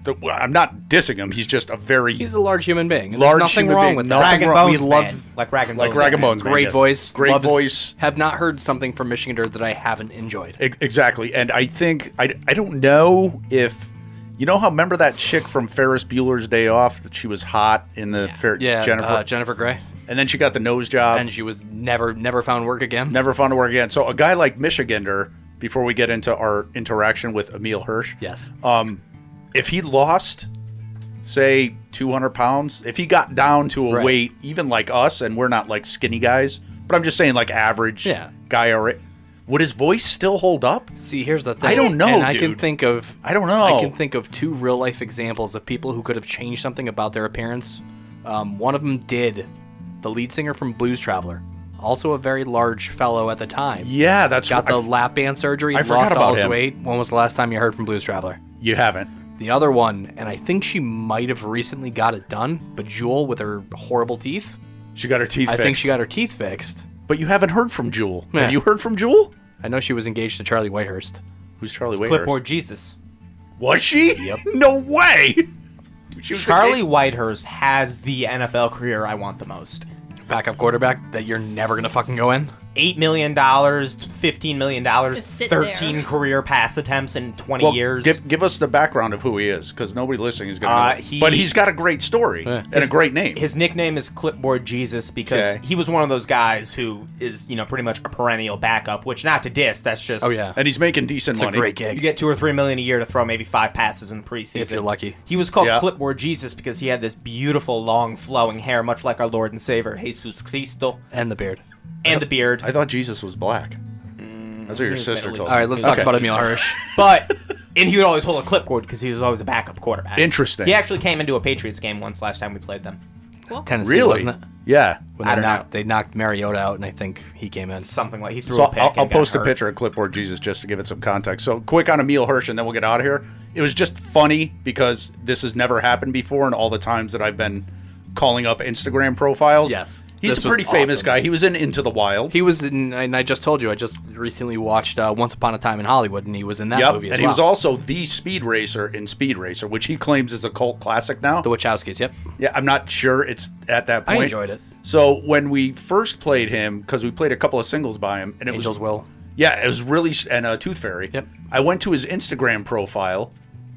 The, well, I'm not dissing him. He's just a very He's a large human being. and Large nothing human wrong being, with nothing. Rag and wrong- Bones we love Man. Like Rag and like Bones Rag and Man. Bones. man, great yes. voice. great loves- voice. Have not heard something from Michigander that I haven't enjoyed. E- Exactly, and I think I, I don't know if you know how remember that chick from Ferris Bueller's Day Off that she was hot in the Fer- Yeah, Jennifer uh, Jennifer Grey, and then she got the nose job and she was never never found work again. never found to work again. So a guy like Michigander, before we get into our interaction with Emile Hirsch, Yes. um, if he lost, say, 200 pounds, if he got down to a Right. weight, even like us, and we're not like skinny guys, but I'm just saying like average Yeah. guy, right, would his voice still hold up? See, here's the thing. I don't know, And I can think of. I don't know. I can think of two real life examples of people who could have changed something about their appearance. Um, one of them did. The lead singer from Blues Traveler, also a very large fellow at the time. Yeah, that's Got the I- lap band surgery, I forgot lost all about his him. weight. When was the last time you heard from Blues Traveler? You haven't. The other one, and I think she might have recently got it done, but Jewel with her horrible teeth. She got her teeth I fixed. think she got her teeth fixed. But you haven't heard from Jewel. Yeah. Have you heard from Jewel? I know she was engaged to Charlie Whitehurst. Who's Charlie Whitehurst? Clipboard Jesus. Was she? Yep. No way. She was Charlie engaged- Whitehurst has the NFL career I want the most. Backup quarterback that you're never gonna fucking go in. Eight million dollars, fifteen million dollars, thirteen there. career pass attempts in twenty Well, years. Give, give us the background of who he is, because nobody listening is going to Uh, know. he- but he's got a great story Yeah. and a great name. His nickname is Clipboard Jesus because Okay. he was one of those guys who is, you know, pretty much a perennial backup. Which, not to diss, that's just. Oh yeah, and he's making decent it's a money. great You get two or three million a year to throw maybe five passes in the preseason. If you're lucky. He was called Yeah. Clipboard Jesus because he had this beautiful, long, flowing hair, much like our Lord and Savior, Jesus Cristo, and the beard. And the beard. I thought Jesus was black. Mm, That's what your sister told me. All right, let's talk Okay. about Emile Hirsch. But and he would always hold a clipboard because he was always a backup quarterback. Interesting. He actually came into a Patriots game once last time we played them. Tennessee, Really? wasn't it? Yeah. When I they don't know. knocked, they knocked Mariota out, and I think he came in. Something like he threw So a pick. I'll, and I'll got post a hurt. picture of Clipboard Jesus just to give it some context. So quick on Emile Hirsch, and then we'll get out of here. It was just funny because this has never happened before, and all the times that I've been calling up Instagram profiles. Yes. He's This a pretty famous awesome. guy. He was in Into the Wild. He was in, and I just told you, I just recently watched uh, Once Upon a Time in Hollywood, and he was in that Yep, movie as and he well. was also the speed racer in Speed Racer, which he claims is a cult classic now. the Wachowskis. Yep, Yeah, I'm not sure it's at that point. I enjoyed it. So when we first played him, because we played a couple of singles by him, and it Angels was Will. yeah, it was really and a uh, Tooth Fairy. Yep. I went to his Instagram profile,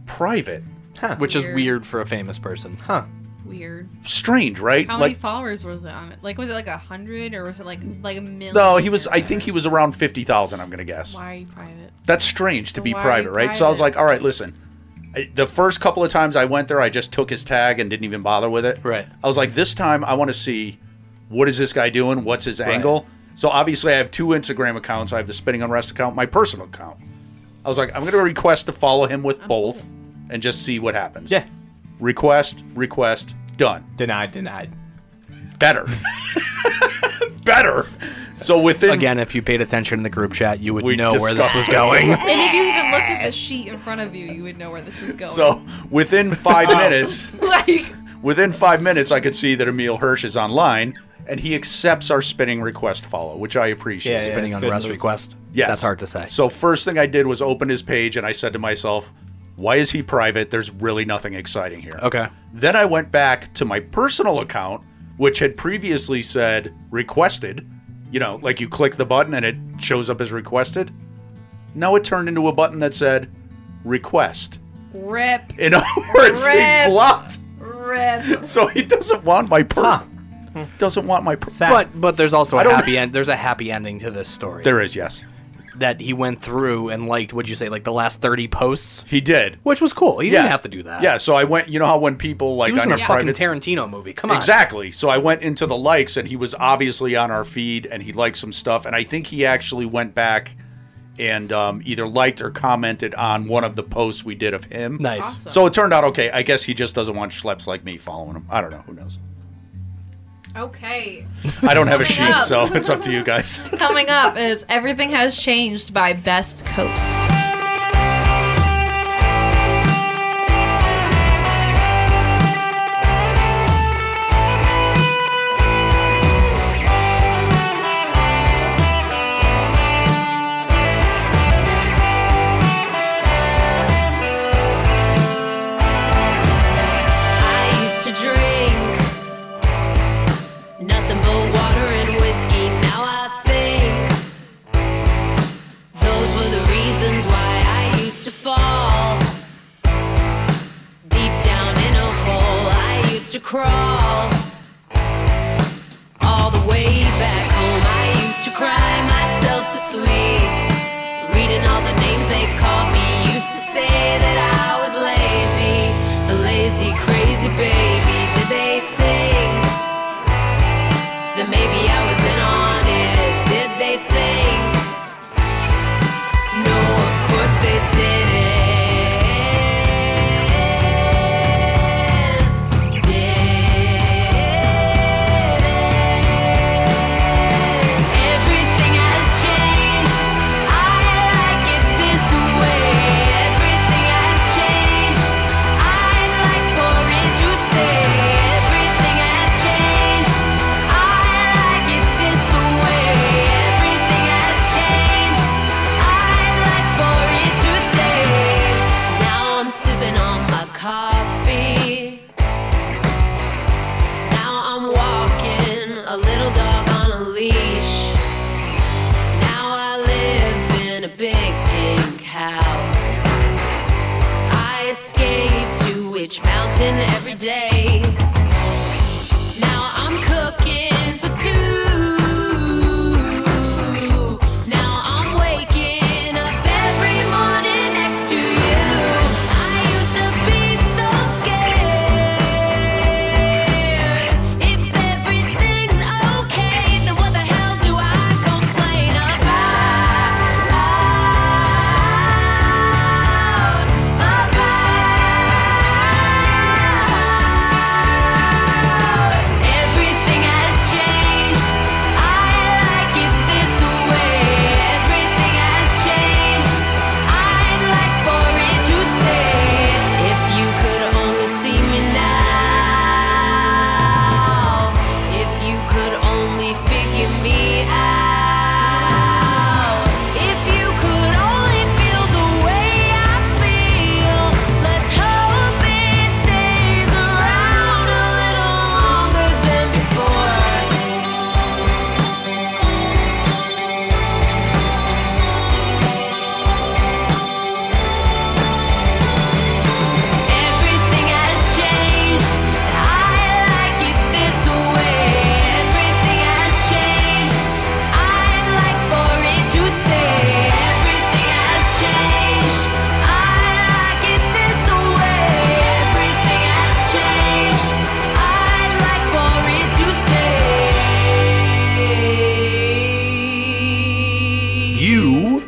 private. huh. which is Weird. weird for a famous person. Huh. Weird. Strange, right? How many like followers was it on it? Like, was it like a hundred or was it like like a million? no, he was. I think he was around fifty thousand. I'm gonna guess. Why are you private? That's strange to be Why are private, right? So I was like, all right, listen. I- The first couple of times I went there, I just took his tag and didn't even bother with it. Right. I was like, this time I want to see what is this guy doing? What's his angle? So obviously I have two Instagram accounts. I have the Spinning Unrest account, my personal account. I was like, I'm going to request to follow him with both and just see what happens. Yeah. Request, request, done. Denied. Denied. Better. Better. So within Again, if you paid attention in the group chat, you would We know where this discussed was this. going. And if you even looked at the sheet in front of you, you would know where this was going. So within five oh. minutes, like, within five minutes, I could see that Emile Hirsch is online, and he accepts our spinning request follow, which I appreciate. Yeah, yeah. Spinning it's on good rest moves. request. Yes. That's hard to say. So first thing I did was open his page, and I said to myself, "Why is he private? There's really nothing exciting here." Okay. Then I went back to my personal account, which had previously said requested. You know, like you click the button and it shows up as requested. Now it turned into a button that said request. rip, In other words, he Rip. blocked. rip. So he doesn't want my per. doesn't want my. Pr- But but there's also I a don't- happy end. There's a happy ending to this story. There is, yes. That he went through and liked. What would you say like the last thirty posts? He did, which was cool. He Yeah. didn't have to do that. Yeah, so I went. You know how when people like he was on in a your fucking Tarantino movie. Come on. Exactly. So I went into the likes, and he was obviously on our feed, and he liked some stuff, and I think he actually went back and um, either liked or commented on one of the posts we did of him. Nice. Awesome. So it turned out okay. I guess he just doesn't want schleps like me following him. I don't know. Who knows? Okay. I don't have a sheet, up. so it's up to you guys. Coming up is Everything Has Changed by Best Coast.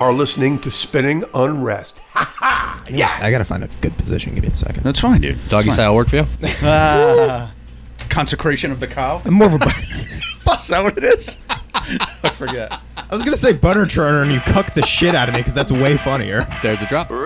Are listening to Spinning Unrest. Yes, I gotta find a good position. Give me a second. That's fine, dude. Doggy style work for you? Ah. consecration of the cow. I'm more of a. Is that what it is? I forget. I was gonna say butter churner, and you cuck the shit out of me because that's way funnier. There's a drop. These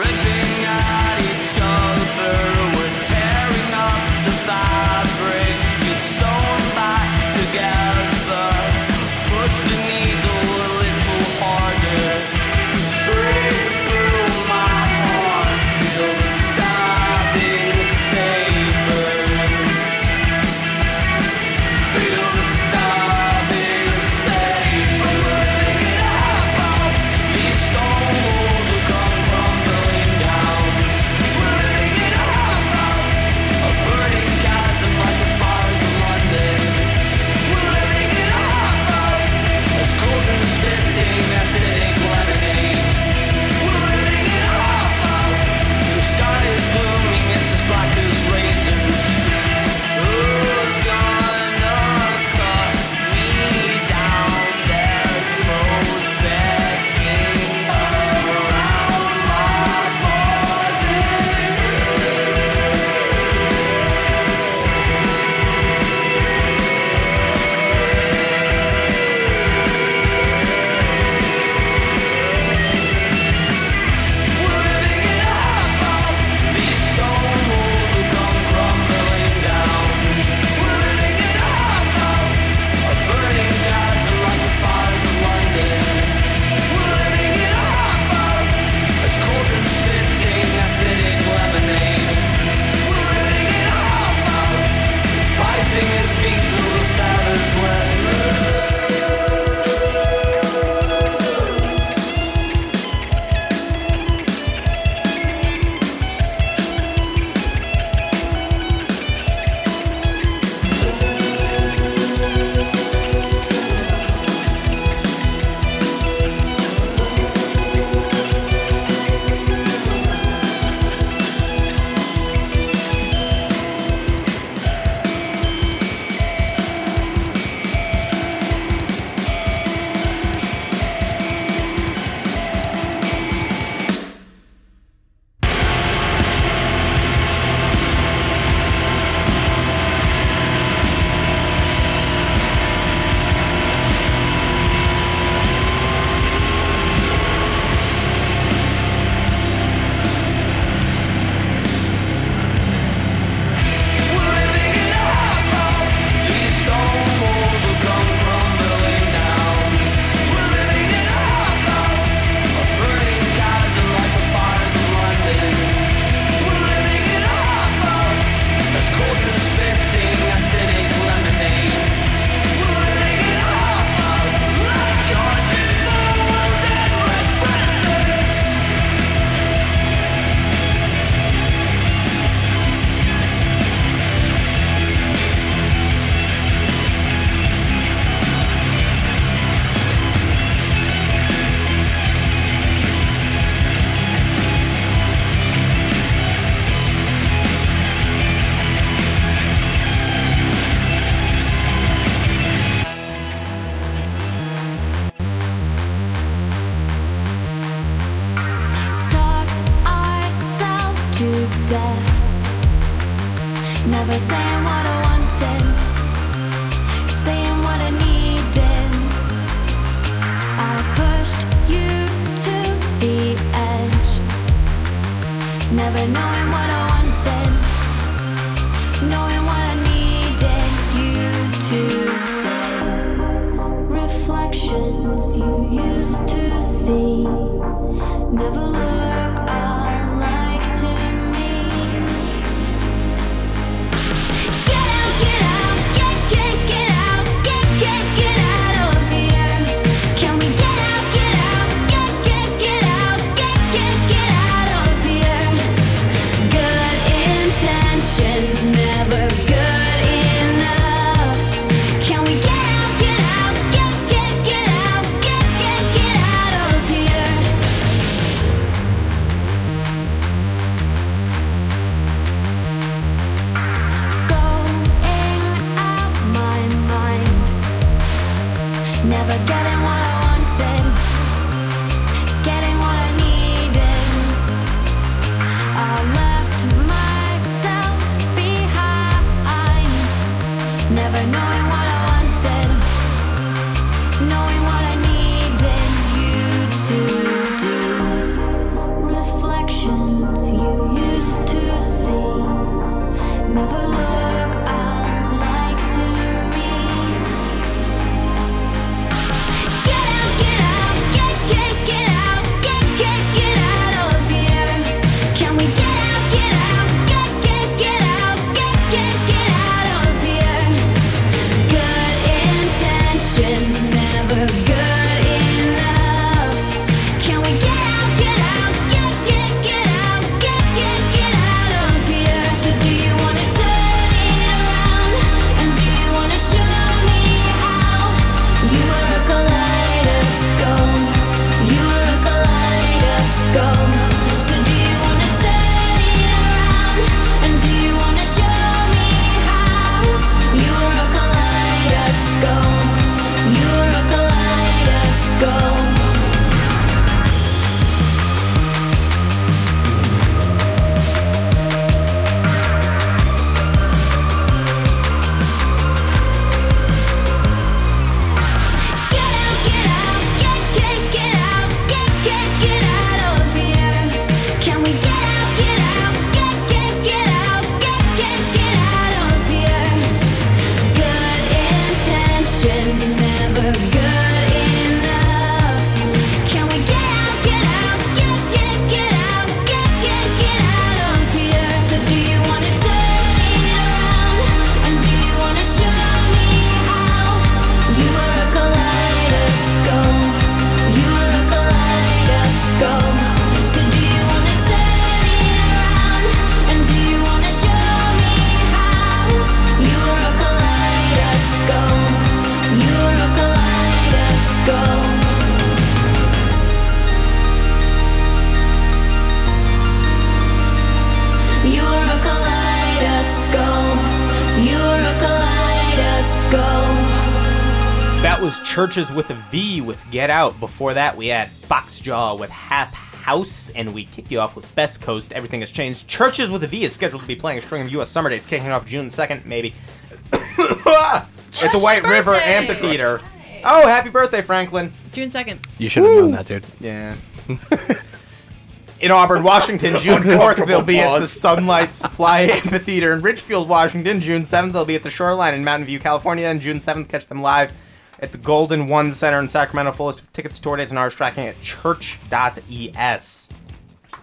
Churches with a V with Get Out. Before that, we had Foxjaw with Half House, and we kick you off with Best Coast. Everything has changed. Churches with a V is scheduled to be playing a string of U.S. summer dates, kicking off June 2nd, maybe. At the White River birthday! Amphitheater. Oh, happy birthday, Franklin. June 2nd. You should have known that, dude. Yeah. In Auburn, Washington, June 4th, they'll be at the Sunlight Supply Amphitheater in Ridgefield, Washington. June 7th, they'll be at the Shoreline in Mountain View, California. And June 7th, catch them live at the Golden One Center in Sacramento. Fullest of tickets, tour dates, and hours tracking at church.es.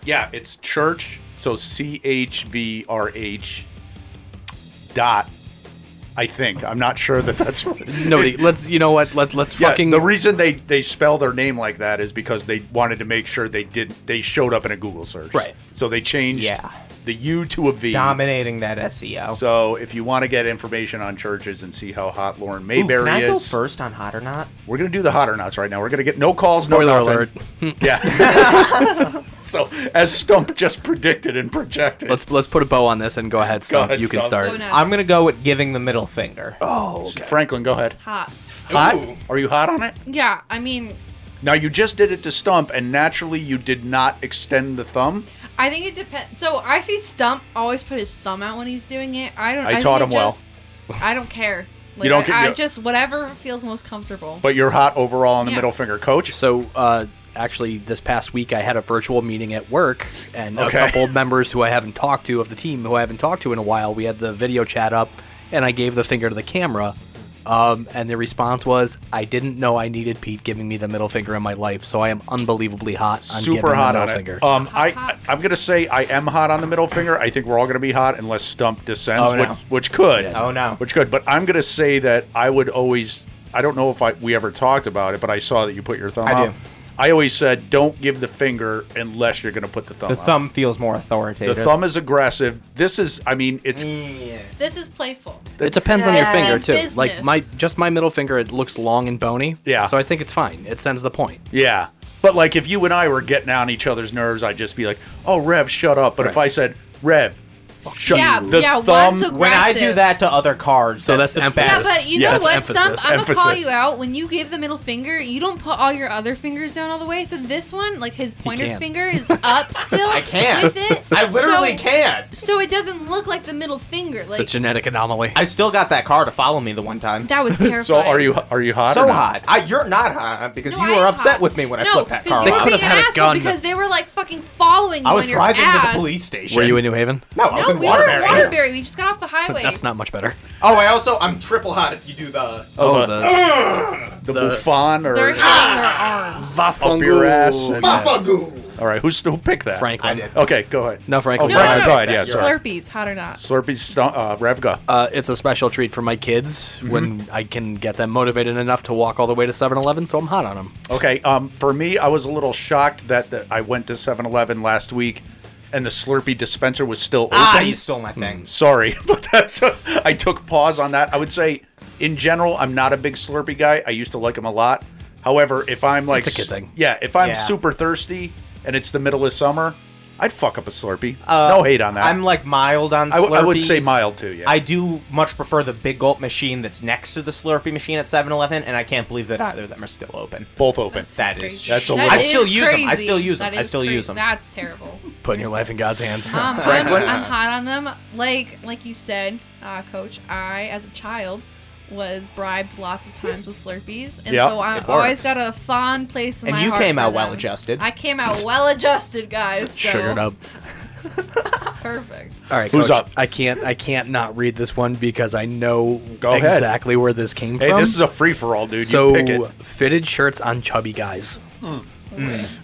Yeah, it's church. So C H V R H dot. I think I'm not sure that that's Nobody. Let's. You know what? Let Let's Yeah, fucking. the reason they they spell their name like that is because they wanted to make sure they did they showed up in a Google search. Right. So they changed Yeah. The U to a V. Dominating that SEO. So if you want to get information on churches and see how hot Lauren Ooh, Mayberry can I go is, first on Hot or Not? we're gonna do the hot or nots right now. We're gonna get no calls, Spoiler no alert. Yeah. so as Stump just predicted and projected. Let's let's put a bow on this and go ahead. Go Stump. ahead, you can start. Go. I'm going to go with giving the middle finger. Oh, oh Franklin, go ahead. Hot. Hot? Are you hot on it? Yeah, I mean, Now you just did it to Stump, and naturally you did not extend the thumb. I think it depends. So I see Stump always put his thumb out when he's doing it. I don't. I think taught it him well. I don't care. Like, You don't I, get- I just whatever feels most comfortable. But you're hot overall on the Yeah. middle finger, coach. So, uh, actually, this past week I had a virtual meeting at work, and Okay. a couple of members who I haven't talked to of the team, who I haven't talked to in a while, we had the video chat up, and I gave the finger to the camera. Um, and the response was, "I didn't know I needed Pete giving me the middle finger in my life, so I am unbelievably hot on giving Super the hot middle on finger." it. Um, I I'm gonna say I am hot on the middle finger. I think we're all gonna be hot unless Stump descends, Oh, no. which which could. Oh, no. Which could. But I'm gonna say that I would always. I don't know if I we ever talked about it, but I saw that you put your thumb I out. do. I always said don't give the finger unless you're gonna put the thumb. The out. thumb feels more authoritative. The thumb is aggressive. This is. I mean, it's. This is playful. it depends on your Yeah. finger too. business. Like my just my middle finger, it looks long and bony. Yeah. So I think it's fine. It sends the point. Yeah. But like if you and I were getting on each other's nerves, I'd just be like, "Oh, Rev, shut up." But if I said, "Rev, shut Yeah, the yeah, thumb," one's when I do aggressive. that to other cards, So that's, that's the emphasis. best. Yeah, but you Yeah, know that's what, Stump? emphasis. I'm gonna call Emphasis. you out. When you give the middle finger, you don't put all your other fingers down all the way. So this one, like his pointer can't. finger, is up still. I can't. with it. I literally so, can't. So it doesn't look like the middle finger. It's a genetic anomaly. I still got that card to follow me the one time. that was terrifying. so are you are you hot? or so not? hot. I, you're not hot because No, you I were am upset hot. with me when I no, flipped that because card. you They were off. could've being an had a asshole gun. because they were like fucking following you I was on your driving ass. to the police station. Were you in New Haven? No, I was No, in we were in Waterbury. Waterbury. We just got off the highway. That's not much better. Oh, I also I'm triple hot if you do the. Oh, the- the The, Buffon or They're hitting their arms. up your ass? and- All right, who's who picked that? Franklin. I did. Okay, go ahead. No, Franklin. Oh, No, Franklin, no, go ahead. Yeah, sorry. Slurpees, hot or not? Slurpee's stu- uh, Revga. Uh, it's a special treat for my kids when I can get them motivated enough to walk all the way to 7-Eleven, so I'm hot on them. Okay, um, for me, I was a little shocked that the, I went to 7-Eleven last week, and the Slurpee dispenser was still open. Ah, you stole my thing. Sorry, but that's I took pause on that. I would say, in general, I'm not a big Slurpee guy. I used to like them a lot. However, if I'm like, That's a good thing. yeah, if I'm Yeah. super thirsty and it's the middle of summer, I'd fuck up a Slurpee. Uh, no hate on that. I'm like mild on Slurpees. I w- I would say mild too, yeah. I do much prefer the big gulp machine that's next to the Slurpee machine at 7-Eleven, and I can't believe that either of them are still open. Both open. That is. Crazy. That's a That little- I still is them. I crazy. still use 'em. That I is still use them. That's terrible. Putting your life in God's hands. Um, I'm, Franklin? I'm hot on them. Like like you said, uh, Coach. I, as a child, was bribed lots of times with Slurpees, and Yep, so I it always got a fond place in And my you came out well adjusted. I came out well adjusted, guys. So Sugared up. Perfect. All right, Who's Coach, up? I can't. I can't not read this one because I know Go ahead. exactly where this came Hey, from. Hey, this is a free for all, dude. so you pick it. fitted shirts on chubby guys. All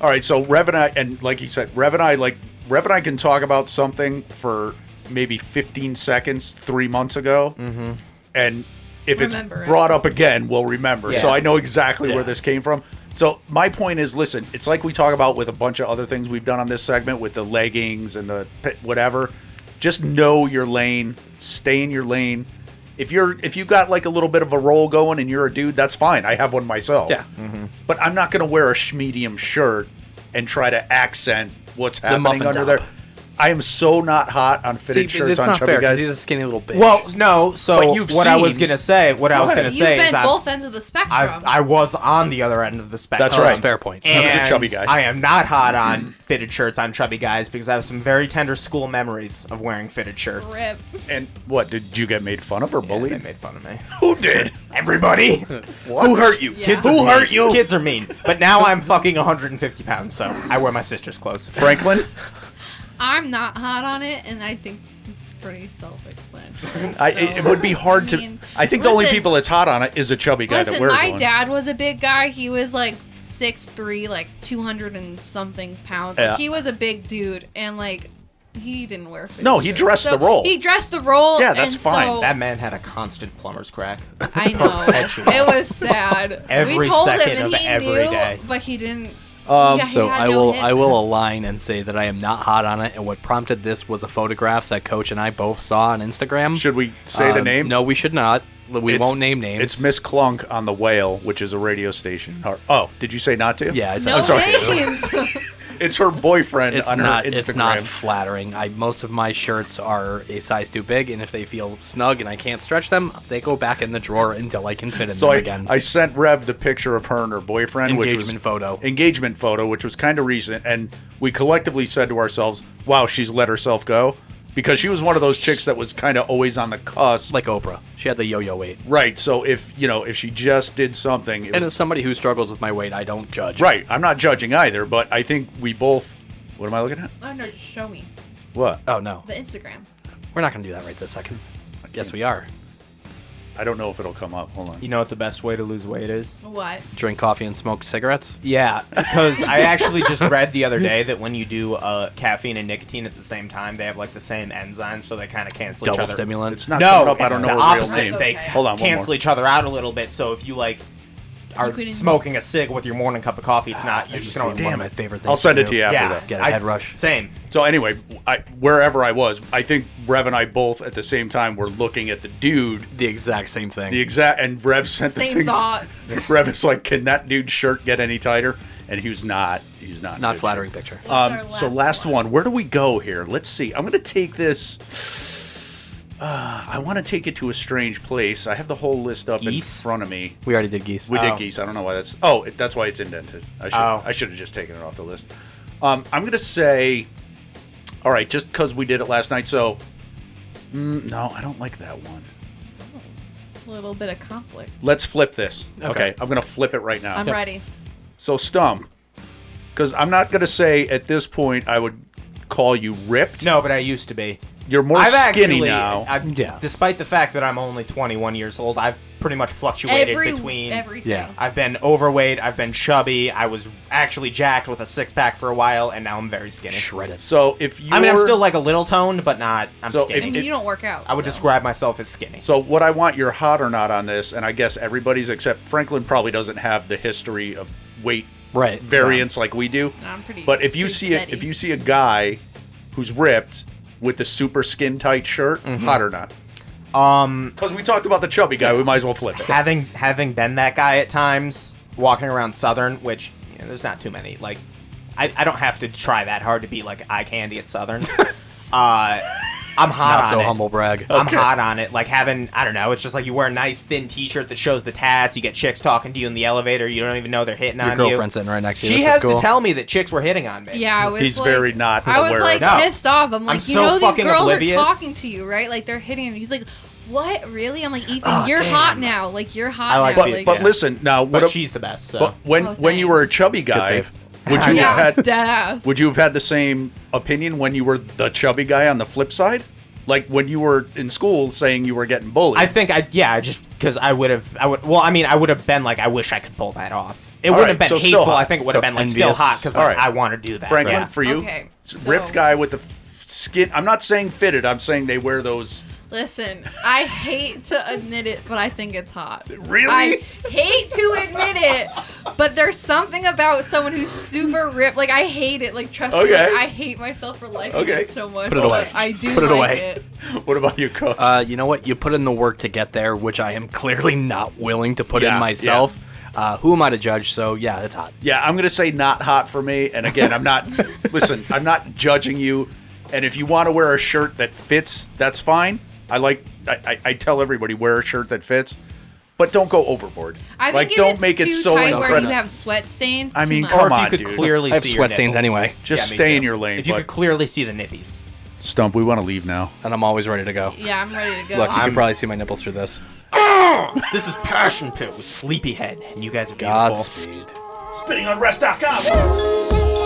right, so Rev and I, and like you said, Rev and I, like Rev and I can talk about something for maybe 15 seconds three months ago, Mm-hmm. and if Remember it's it. brought up again, we'll remember. So I know exactly where this came from. So my point is, listen, it's like we talk about with a bunch of other things we've done on this segment with the leggings and the pit- whatever. Just know your lane, stay in your lane. If you're if you got like a little bit of a roll going and you're a dude, that's fine. I have one myself. Yeah. But I'm not going to wear a schmedium shirt and try to accent what's happening muffin under top. there. I am so not hot on fitted See, shirts it's on not chubby fair guys. he's a skinny little bitch. Well, no. So But you've what I was seen- gonna say, what I was ahead. gonna You've say is been I'm- both ends of the spectrum. I, I was on the other end of the spectrum. That's right. fair point. I was a And chubby guy. I am not hot on fitted shirts on chubby guys because I have some very tender school memories of wearing fitted shirts. Rip. and what did you get made fun of or Yeah, bullied? they made fun of me. Who did? Everybody. Who hurt you? Yeah. Kids Who hurt you? Kids are mean. But now I'm fucking 150 pounds, so I wear my sister's clothes. Franklin? I'm not hot on it, and I think it's pretty self-explanatory. I, it, it would be hard to. mean, I think the only people that's hot on it is a chubby guy Listen, that wears my one. dad was a big guy. He was like six three, like two hundred and something pounds. Like, Yeah. he was a big dude, and like he didn't wear. fitted No, he shirts. dressed So the role. He dressed the role. Yeah, that's and fine. So, That man had a constant plumber's crack. I know it was sad. Every we told second him, and of he every knew, day. but he didn't. Um, yeah, So I no will hits. I will align and say that I am not hot on it. And what prompted this was a photograph that Coach and I both saw on Instagram. Should we say the Um, name? No, we should not. We It's- won't name names. It's Miss Clunk on the Whale, which is a radio station. Oh, did you say not to? yeah, I said, No I'm sorry. it's her boyfriend It's on not. her Instagram. It's not flattering. I most of my shirts are a size too big, and if they feel snug and I can't stretch them, they go back in the drawer until I can fit in so them I, again. I sent Rev the picture of her and her boyfriend, which was Engagement photo. engagement photo, which was kind of recent, and we collectively said to ourselves, "Wow, she's let herself go," because she was one of those chicks that was kind of always on the cusp, like Oprah. She had the yo-yo weight. right? So if you know, if she just did something, it And was, as somebody who struggles with my weight, I don't judge. right. I'm not judging either, but I think we both. What am I looking at? Oh no, just show me What? Oh no, the Instagram. we're not gonna do that right this second. Yes, we are. I don't know if it'll come up. Hold on. You know what the best way to lose weight is? What? Drink coffee and smoke cigarettes. Yeah, because I actually just read the other day that when you do uh, caffeine and nicotine at the same time, they have like the same enzymes, so they kind of cancel Double each other. stimulant. It's not no, coming up. I don't know the her real opposite. name. They Okay. Hold on, one cancel more. each other out a little bit. So if you like are You smoking a cig with your morning cup of coffee, it's not. You're just gonna be one of Damn my favorite things. I'll send to it to you after yeah, that. Get a I- head rush. Same. So anyway, I, wherever I was, I think Rev and I both at the same time were looking at the dude. The exact same thing. The exact and Rev sent the Same things. thought. Rev is like, "Can that dude's shirt get any tighter?" And he was not. He's not. in not flattering shape. picture. Um, our so last last one? one. Where do we go here? Let's see. I'm gonna take this. Uh, I want to take it to a strange place. I have the whole list up Geese? in front of me. We already did geese. We Oh. did geese. I don't know why that's. Oh, it, that's why it's indented. I should. Oh. I should have just taken it off the list. Um, I'm gonna say. All right, just because we did it last night. So, mm, no, I don't like that one. A little bit of conflict. Let's flip this. Okay, Okay. I'm gonna flip it right now. I'm ready. So Stump, because I'm not gonna say at this point I would call you ripped. No, but I used to be. You're more I've skinny actually, now. I, Yeah. Despite the fact that I'm only 21 years old, I've pretty much fluctuated Every between. everything. Yeah. I've been overweight. I've been chubby. I was actually jacked with a six pack for a while, and now I'm very skinny. Shredded. so if you, I mean, I'm still like a little toned, but not. I'm So I mean, It- you don't work out. I would so. describe myself as skinny. So what I want your hot or not on this, and I guess everybody's except Franklin probably doesn't have the history of weight Right. variance like we do. No, I'm pretty- but if you pretty see a, steady. if you see a guy who's ripped with the super skin tight shirt, hot or not? Um, Because we talked about the chubby guy, we might as well flip it. having having been that guy at times, walking around Southern, which you know, there's not too many. Like, I, I don't have to try that hard to be like eye candy at Southern. uh, I'm hot Not on so it. humble brag. I'm Okay. hot on it. Like having, I don't know, it's just like you wear a nice thin T-shirt that shows the tats. You get chicks talking to you in the elevator. You don't even know they're hitting Your on girlfriend's you. sitting right next to you. She This is has cool. to tell me that chicks were hitting on me. Yeah, I was He's like, very not I was aware like of No. pissed off. I'm like, you so know, these fucking girls oblivious. are talking to you, right? Like they're hitting you. He's like, what? Really? I'm like, Ethan, Oh, you're damn. hot now. Like you're hot I like now. But, like, but Yeah. listen now, what But if- she's the best. So. but when Oh, when you were a thanks. chubby guy, save. Would you yeah, have had dead ass. would you have had the same opinion when you were the chubby guy on the flip side? Like when you were in school saying you were getting bullied. I think I yeah, I just because I would have I would well I mean I would have been like I wish I could pull that off. It All wouldn't right, have been so still hateful. hot. I think it would So have been like still envious. hot because All like, right. I want to do that. Franklin, yeah. for you, Okay, ripped guy with the f- skin. I'm not saying fitted. I'm saying they wear those. Listen, I hate to admit it, but I think it's hot. Really? I hate to admit it, but there's something about someone who's super ripped. Like I hate it. Like trust me, Okay. like, I hate myself for liking Okay. it so much. Put it away. but I do Put it like away. it. What about you, coach? Uh, you know what? You put in the work to get there, which I am clearly not willing to put Yeah, in myself. Uh, who am I to judge? So yeah, it's hot. yeah, I'm gonna say not hot for me. And again, I'm not. listen, I'm not judging you. And if you want to wear a shirt that fits, that's fine. I like. I, I, I tell everybody wear a shirt that fits, but don't go overboard. I think like, if don't it's make it too so tight where you have sweat stains. I mean, much. come or if on, you could dude. clearly I have see sweat stains anyway. Just Yeah, stay too. in your lane. If you but- could clearly see the nippies. Stump, we want to leave now. And I'm always ready to go. Yeah, I'm ready to go. Look, you I'm- can probably see my nipples through this. Ah! This is passion pit with Sleepyhead, and you guys are beautiful. Godspeed. Spitting on rest.com.